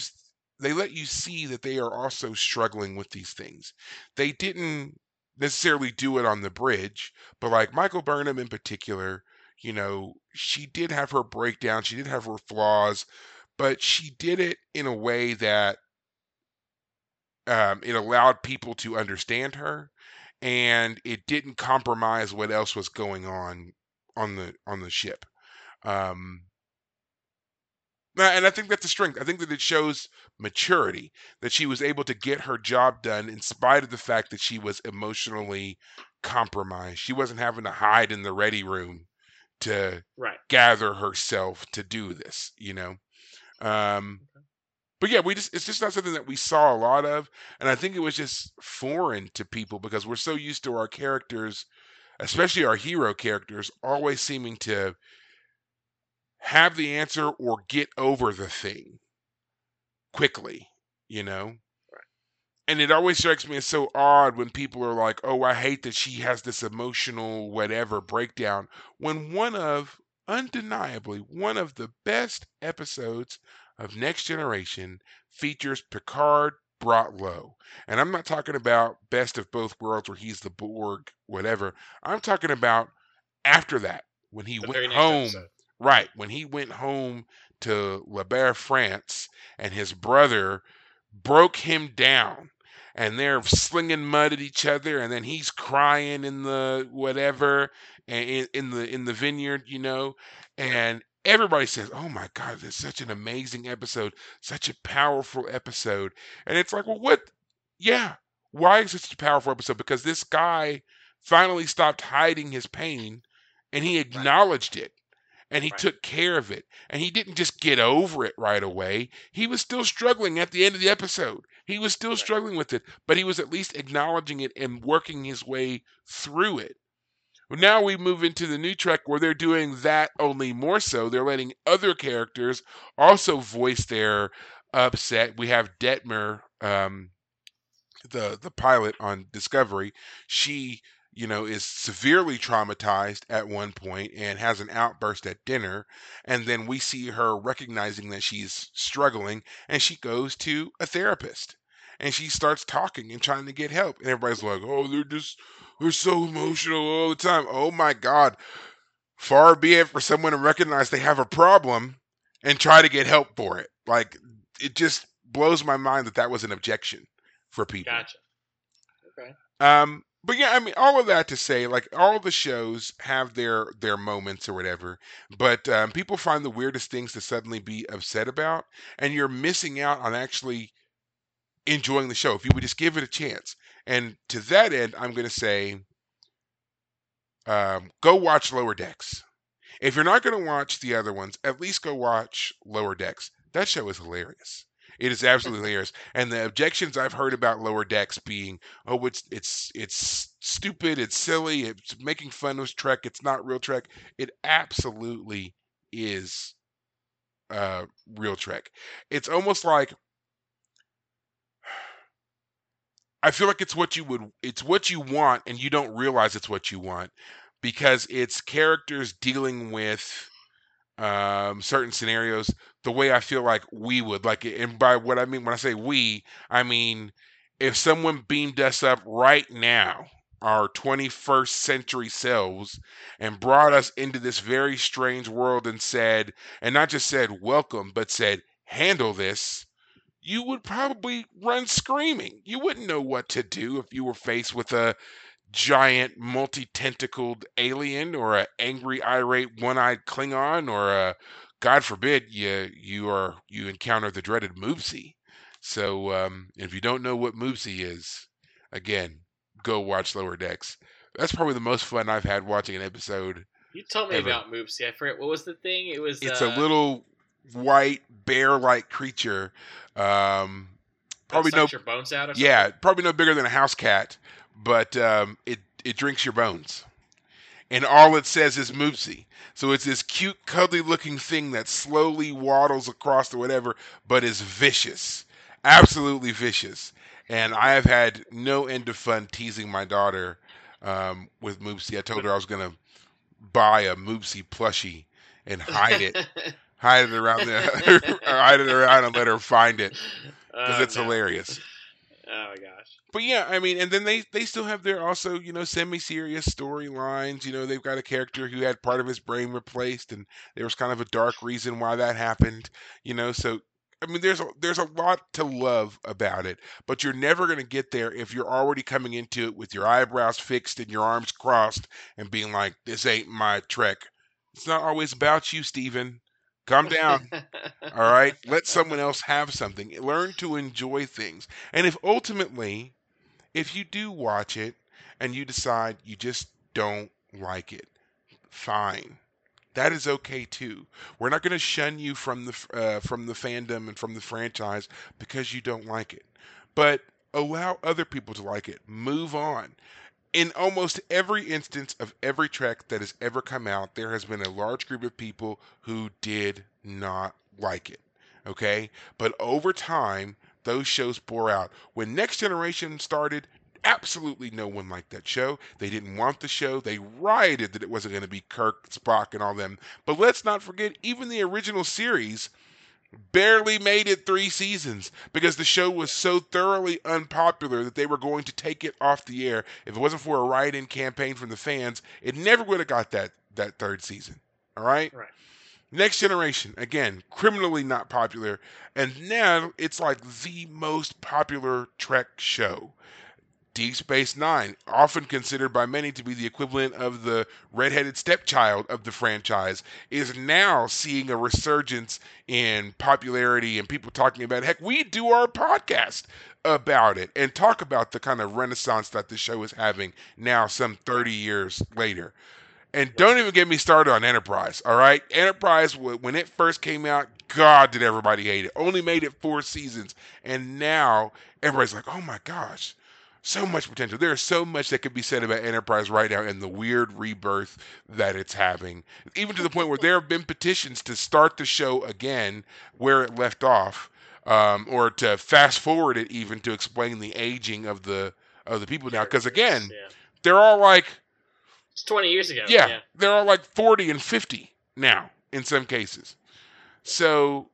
they let you see that they are also struggling with these things. They didn't necessarily do it on the bridge, but like Michael Burnham in particular, you know, she did have her breakdown, she did have her flaws, but she did it in a way that um, it allowed people to understand her, and it didn't compromise what else was going on on the on the ship. Um, and I think that's a strength. I think that it shows maturity that she was able to get her job done in spite of the fact that she was emotionally compromised. She wasn't having to hide in the ready room to right. gather herself to do this, you know. Um, but yeah, we just it's just not something that we saw a lot of, and I think it was just foreign to people because we're so used to our characters, especially our hero characters, always seeming to have the answer or get over the thing quickly, you know? Right. And it always strikes me as so odd when people are like, oh, I hate that she has this emotional whatever breakdown, when one of, undeniably, one of the best episodes of Next Generation features Picard brought low. And I'm not talking about best of both worlds where he's the Borg, whatever. I'm talking about after that, when he the went home. Episode Right. When he went home to La Barre, France, and his brother broke him down and they're slinging mud at each other and then he's crying in the whatever in, in the in the vineyard you know and everybody says oh my god this is such an amazing episode such a powerful episode. And it's like well what yeah why is it such a powerful episode? Because this guy finally stopped hiding his pain and he acknowledged it and he right. took care of it. And he didn't just get over it right away. He was still struggling at the end of the episode. He was still right. struggling with it, but he was at least acknowledging it and working his way through it. Now we move into the new Trek where they're doing that only more so. They're letting other characters also voice their upset. We have Detmer, um, the the pilot on Discovery. She you know, is severely traumatized at one point and has an outburst at dinner. And then we see her recognizing that she's struggling and she goes to a therapist and she starts talking and trying to get help. And everybody's like, oh, they're just, they're so emotional all the time. Oh my God. Far be it for someone to recognize they have a problem and try to get help for it. Like, it just blows my mind that that was an objection for people. Gotcha. Okay. Um, but yeah, I mean, all of that to say, like all the shows have their their moments or whatever, but um, people find the weirdest things to suddenly be upset about, and you're missing out on actually enjoying the show if you would just give it a chance. And to that end, I'm going to say, um, go watch Lower Decks. If you're not going to watch the other ones, at least go watch Lower Decks. That show is hilarious. It is absolutely hilarious. And the objections I've heard about Lower Decks being, oh, it's it's it's stupid, it's silly, it's making fun of Trek, it's not real Trek. It absolutely is uh, real Trek. It's almost like I feel like it's what you would it's what you want and you don't realize it's what you want because it's characters dealing with um, certain scenarios the way I feel like we would like it. And by what I mean when I say we, I mean if someone beamed us up right now, our 21st century selves, and brought us into this very strange world and said, and not just said welcome, but said handle this, you would probably run screaming. You wouldn't know what to do if you were faced with a giant multi-tentacled alien or an angry irate one-eyed klingon or a god forbid you you are you encounter the dreaded moopsy so um, if you don't know what moopsy is again go watch lower decks that's probably the most fun i've had watching an episode You told me Ever. about Moopsy. I forget what was the thing. It was. it's uh, a little white bear-like creature um, probably no, bones out yeah, probably no bigger than a house cat, but um, it it drinks your bones, and all it says is Moopsy. So it's this cute, cuddly looking thing that slowly waddles across the whatever, but is vicious, absolutely vicious. And I have had no end of fun teasing my daughter um, with Moopsy. I told her I was gonna buy a Moopsy plushie and hide it, hide it around the, hide it around and let her find it because Oh, it's no. hilarious Oh my gosh. But yeah, I mean, and then they they still have their also you know semi-serious storylines. You know, they've got a character who had part of his brain replaced, and there was kind of a dark reason why that happened. You know, so I mean, there's a, there's a lot to love about it, but you're never going to get there if you're already coming into it with your eyebrows fixed and your arms crossed and being like, "This ain't my Trek." It's not always about you, Steven. Calm down. All right. Let someone else have something. Learn to enjoy things. And if ultimately, if you do watch it and you decide you just don't like it, fine. That is okay too. We're not going to shun you from the uh, from the fandom and from the franchise because you don't like it. But allow other people to like it. Move on. In almost every instance of every Trek that has ever come out, there has been a large group of people who did not like it. Okay? But over time, those shows bore out. When Next Generation started, absolutely no one liked that show. They didn't want the show. They rioted that it wasn't going to be Kirk, Spock, and all them. But let's not forget, even the original series barely made it three seasons because the show was so thoroughly unpopular that they were going to take it off the air. If it wasn't for a write-in campaign from the fans, it never would have got that that third season. All right. Right. Next Generation, again, criminally not popular, and now it's like the most popular Trek show. Deep Space Nine, often considered by many to be the equivalent of the redheaded stepchild of the franchise, is now seeing a resurgence in popularity and people talking about. Heck, we do our podcast about it and talk about the kind of renaissance that the show is having now, some 30 years later. And don't even get me started on Enterprise, all right? Enterprise, when it first came out, God, did everybody hate it. Only made it four seasons. And now everybody's like, oh my gosh, so much potential. There's so much that could be said about Enterprise right now and the weird rebirth that it's having. Even to the point where there have been petitions to start the show again where it left off, um, or to fast forward it even to explain the aging of the of the people now. Because again, Yeah. they're all like it's 20 years ago. yeah, yeah. they're like 40 and 50 now in some cases. So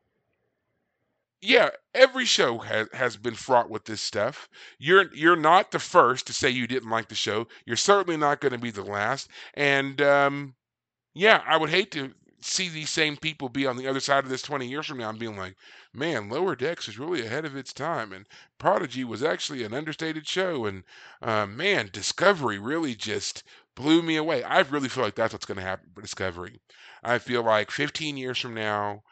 yeah, every show has has been fraught with this stuff. You're you're not the first to say you didn't like the show. You're certainly not going to be the last. And um, yeah, I would hate to see these same people be on the other side of this 20 years from now and being like, man, Lower Decks is really ahead of its time, and Prodigy was actually an understated show, and uh, man, Discovery really just blew me away. I really feel like that's what's going to happen for Discovery. I feel like 15 years from now,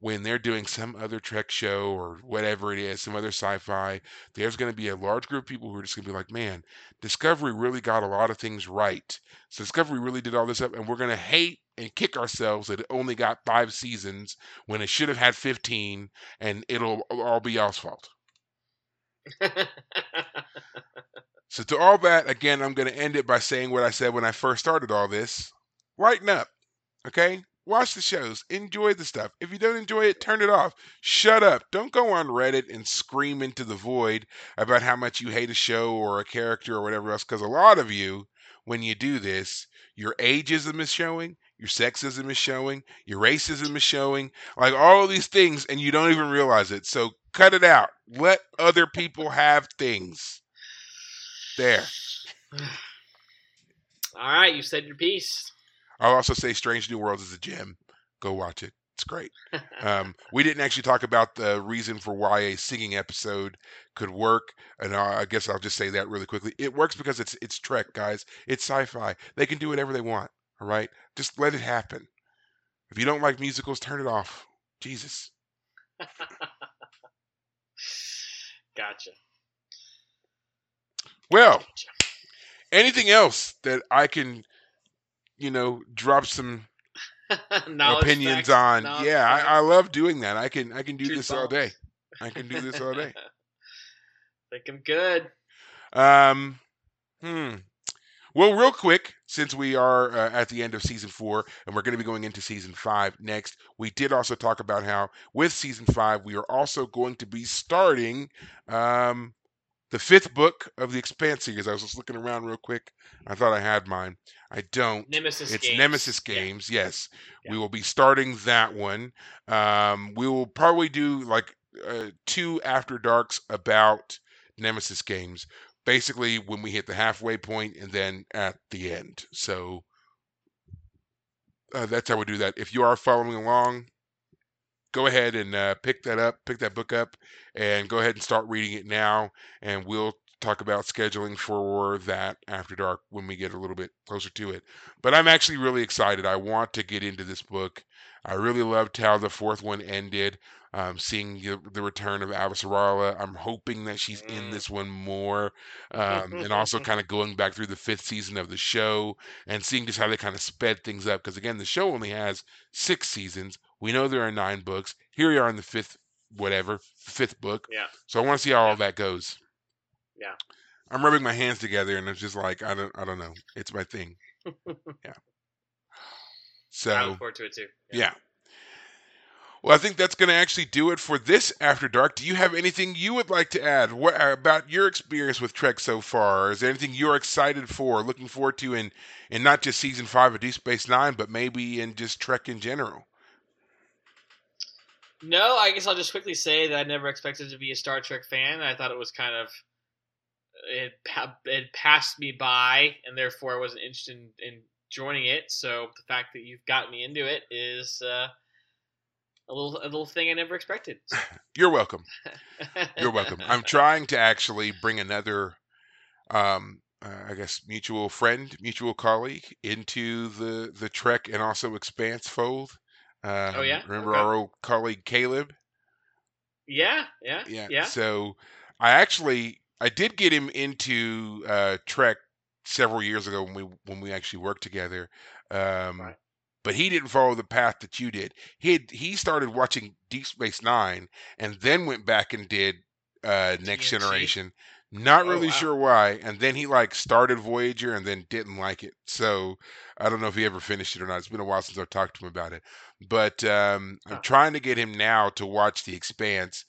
when they're doing some other Trek show or whatever it is, some other sci-fi, there's going to be a large group of people who are just going to be like, man, Discovery really got a lot of things right. So Discovery really did all this up, and we're going to hate and kick ourselves that it only got five seasons when it should have had 15, and it'll all be y'all's fault. So to all that, again, I'm going to end it by saying what I said when I first started all this. Lighten up, okay? Watch the shows. Enjoy the stuff. If you don't enjoy it, turn it off. Shut up. Don't go on Reddit and scream into the void about how much you hate a show or a character or whatever else. Because a lot of you, when you do this, your ageism is showing, your sexism is showing, your racism is showing, like all these things, and you don't even realize it. So cut it out. Let other people have things. There. All right, you said your piece. I'll also say Strange New Worlds is a gem. Go watch it. It's great. Um, we didn't actually talk about the reason for why a singing episode could work, and I I guess I'll just say that really quickly. It works because it's it's Trek, guys. It's sci-fi. They can do whatever they want. All right, just let it happen. If you don't like musicals, turn it off. Jesus. gotcha. Well, anything else that I can, you know, drop some opinions facts, on? Yeah, I, I love doing that. I can I can do truth this all day. I can do this all day. Think I'm good. Um, hmm. Well, real quick, since we are uh, at the end of season four and we're going to be going into season five next, we did also talk about how with season five we are also going to be starting um, the fifth book of the Expanse series. I was just looking around real quick. I thought I had mine. I don't. Nemesis It's games. Nemesis Yeah. Games. Yes, we will be starting that one. Um, we will probably do like uh, two after darks about Nemesis games. Basically, when we hit the halfway point and then at the end. So uh, that's how we do that. If you are following along, go ahead and uh, pick that up, pick that book up, and go ahead and start reading it now. And we'll talk about scheduling for that after dark when we get a little bit closer to it. But I'm actually really excited. I want to get into this book. I really loved how the fourth one ended. Um, seeing the, the return of Avasarala. I'm hoping that she's in Mm. this one more. Um, and also kind of going back through the fifth season of the show and seeing just how they kind of sped things up. Because again, the show only has six seasons. We know there are nine books. Here we are in the fifth, whatever, fifth book. Yeah. So I want to see how all that goes. Yeah. I'm rubbing my hands together and I'm just like I don't I don't know. It's my thing. yeah. So I look forward to it too. yeah. Well, I think that's going to actually do it for this After Dark. Do you have anything you would like to add what, uh, about your experience with Trek so far? Is there anything you're excited for, looking forward to in, in not just season five of Deep Space Nine, but maybe in just Trek in general? No, I guess I'll just quickly say that I never expected to be a Star Trek fan. I thought it was kind of it it passed me by, and therefore I wasn't interested in, in joining it. So the fact that you've got me into it is uh, a little a little thing I never expected. You're welcome. You're welcome. I'm trying to actually bring another, um, uh, I guess, mutual friend, mutual colleague into the the Trek and also Expanse fold. Um, Oh, yeah? Remember Okay. our old colleague Caleb? yeah, yeah, Yeah. yeah. So I actually I did get him into uh, Trek several years ago when we when we actually worked together. Um, Right. But he didn't follow the path that you did. He had, he started watching Deep Space Nine and then went back and did uh, Next? Generation. Not Oh, really wow. sure why. And then he like started Voyager and then didn't like it. So I don't know if he ever finished it or not. It's been a while since I've talked to him about it. But um, I'm Huh. trying to get him now to watch The Expanse.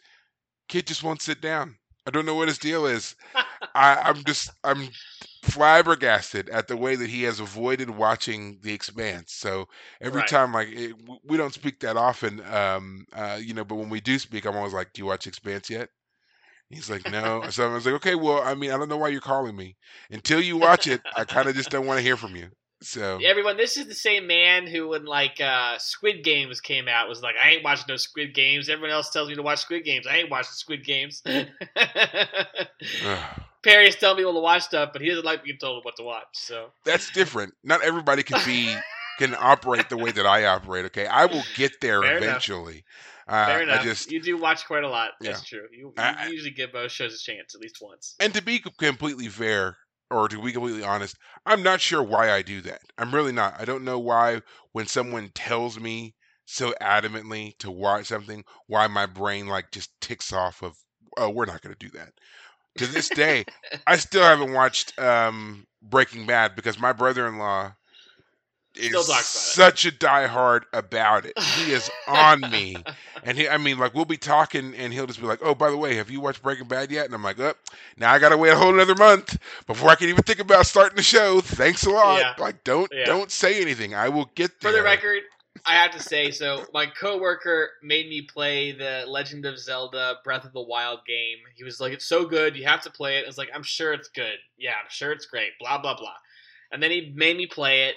Kid just won't sit down. I don't know what his deal is. I, I'm just I'm flabbergasted at the way that he has avoided watching The Expanse. So every Right. time, like it, w- we don't speak that often, um, uh, you know, but when we do speak, I'm always like, "Do you watch Expanse yet?" He's like, "No." so I was like, "Okay, well, I mean, I don't know why you're calling me. Until you watch it, I kind of just don't want to hear from you." So Everyone, this is the same man who, when like uh, Squid Games came out, was like, "I ain't watching no Squid Games." Everyone else tells me to watch Squid Games. I ain't watching Squid Games. Perry is telling people to watch stuff, but he doesn't like being told what to watch. So that's different. Not everybody can be can operate the way that I operate. Okay, I will get there Fair enough. Uh, Fair enough. I just you do watch quite a lot. Yeah. That's true. You, you I- usually give both shows a chance at least once. and to be completely fair, or to be completely honest, I'm not sure why I do that. I'm really not. I don't know why when someone tells me so adamantly to watch something, why my brain like just ticks off of, oh, we're not going to do that. To this day, I still haven't watched um, Breaking Bad because my brother-in-law Still talks about it. such a diehard about it. He is on me. And he, I mean, like we'll be talking, and he'll just be like, "Oh, by the way, have you watched Breaking Bad yet?" And I'm like, "Oh, now I gotta wait a whole another month before I can even think about starting the show." Thanks a lot. Yeah. Like, don't Yeah. don't say anything. I will get For the record, I have to say, so my coworker made me play the Legend of Zelda Breath of the Wild game. He was like, "It's so good, you have to play it." I was like, "I'm sure it's good. Yeah, I'm sure it's great." Blah blah blah. And then he made me play it.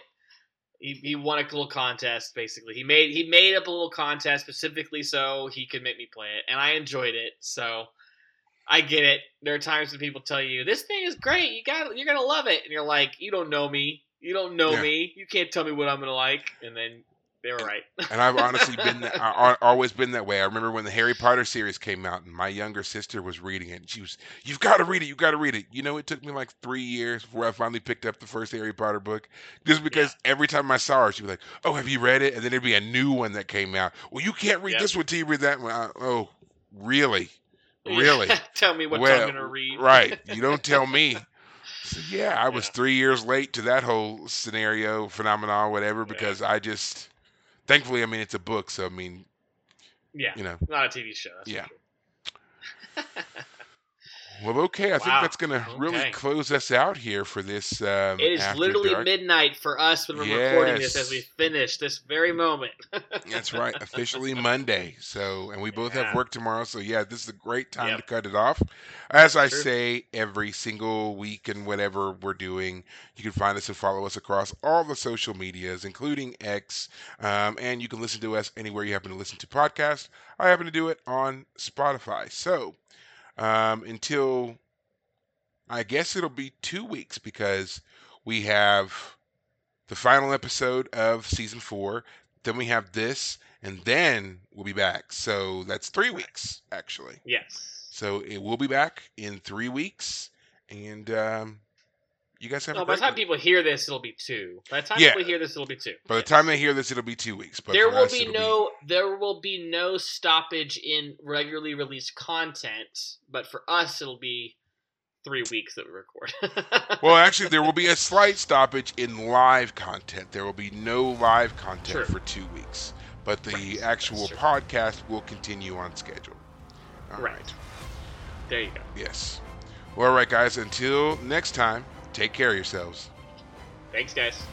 He, he won a little contest basically. He made he made up a little contest specifically so he could make me play it, and I enjoyed it. So I get it. There are times when people tell you this thing is great, you got you're gonna love it, and you're like, you don't know me, you don't know Yeah. me, you can't tell me what I'm gonna like, and then they were right. and I've honestly been that, I, always been that way. I remember when the Harry Potter series came out, and my younger sister was reading it. And she was, "You've got to read it. You've got to read it." You know, it took me like three years before I finally picked up the first Harry Potter book, just because every time I saw her, she'd be like, "Oh, have you read it?" And then there'd be a new one that came out. Well, you can't read Yep. this one till you read that one. I- oh, really? Really? tell me what Well, I'm gonna read. Right. You don't tell me. So, yeah, I was Yeah. three years late to that whole scenario, phenomenon, whatever, because I just, thankfully, I mean, it's a book. So, I mean, yeah, you know, not a TV show. That's Yeah. for sure. well, okay. I think that's going to really close us out here for this. Um, It is After literally Dark. midnight for us when we're recording this as we finish this very moment. That's right. Officially Monday. So, and we both Yeah. have work tomorrow. So, yeah, this is a great time Yep. to cut it off. As I True. say every single week and whatever we're doing, you can find us and follow us across all the social medias, including X. Um, and you can listen to us anywhere you happen to listen to podcasts. I happen to do it on Spotify. So, um, until I guess it'll be two weeks because we have the final episode of season four. Then we have this, and then we'll be back. So that's three weeks, actually. yes. So it will be back in three weeks, and um, you guys have. No, by the time one. people hear this, it'll be two. By the time Yeah. people hear this, it'll be two. By the Yes. time they hear this, it'll be two weeks. But there will us, be no there will be no stoppage in regularly released content, but for us it'll be three weeks that we record. Well, actually, there will be a slight stoppage in live content. There will be no live content True. for two weeks, but the Right, actual podcast will continue on schedule. All Right. right. there you go. Yes. Well, all right, guys. Until next time, take care of yourselves. Thanks, guys.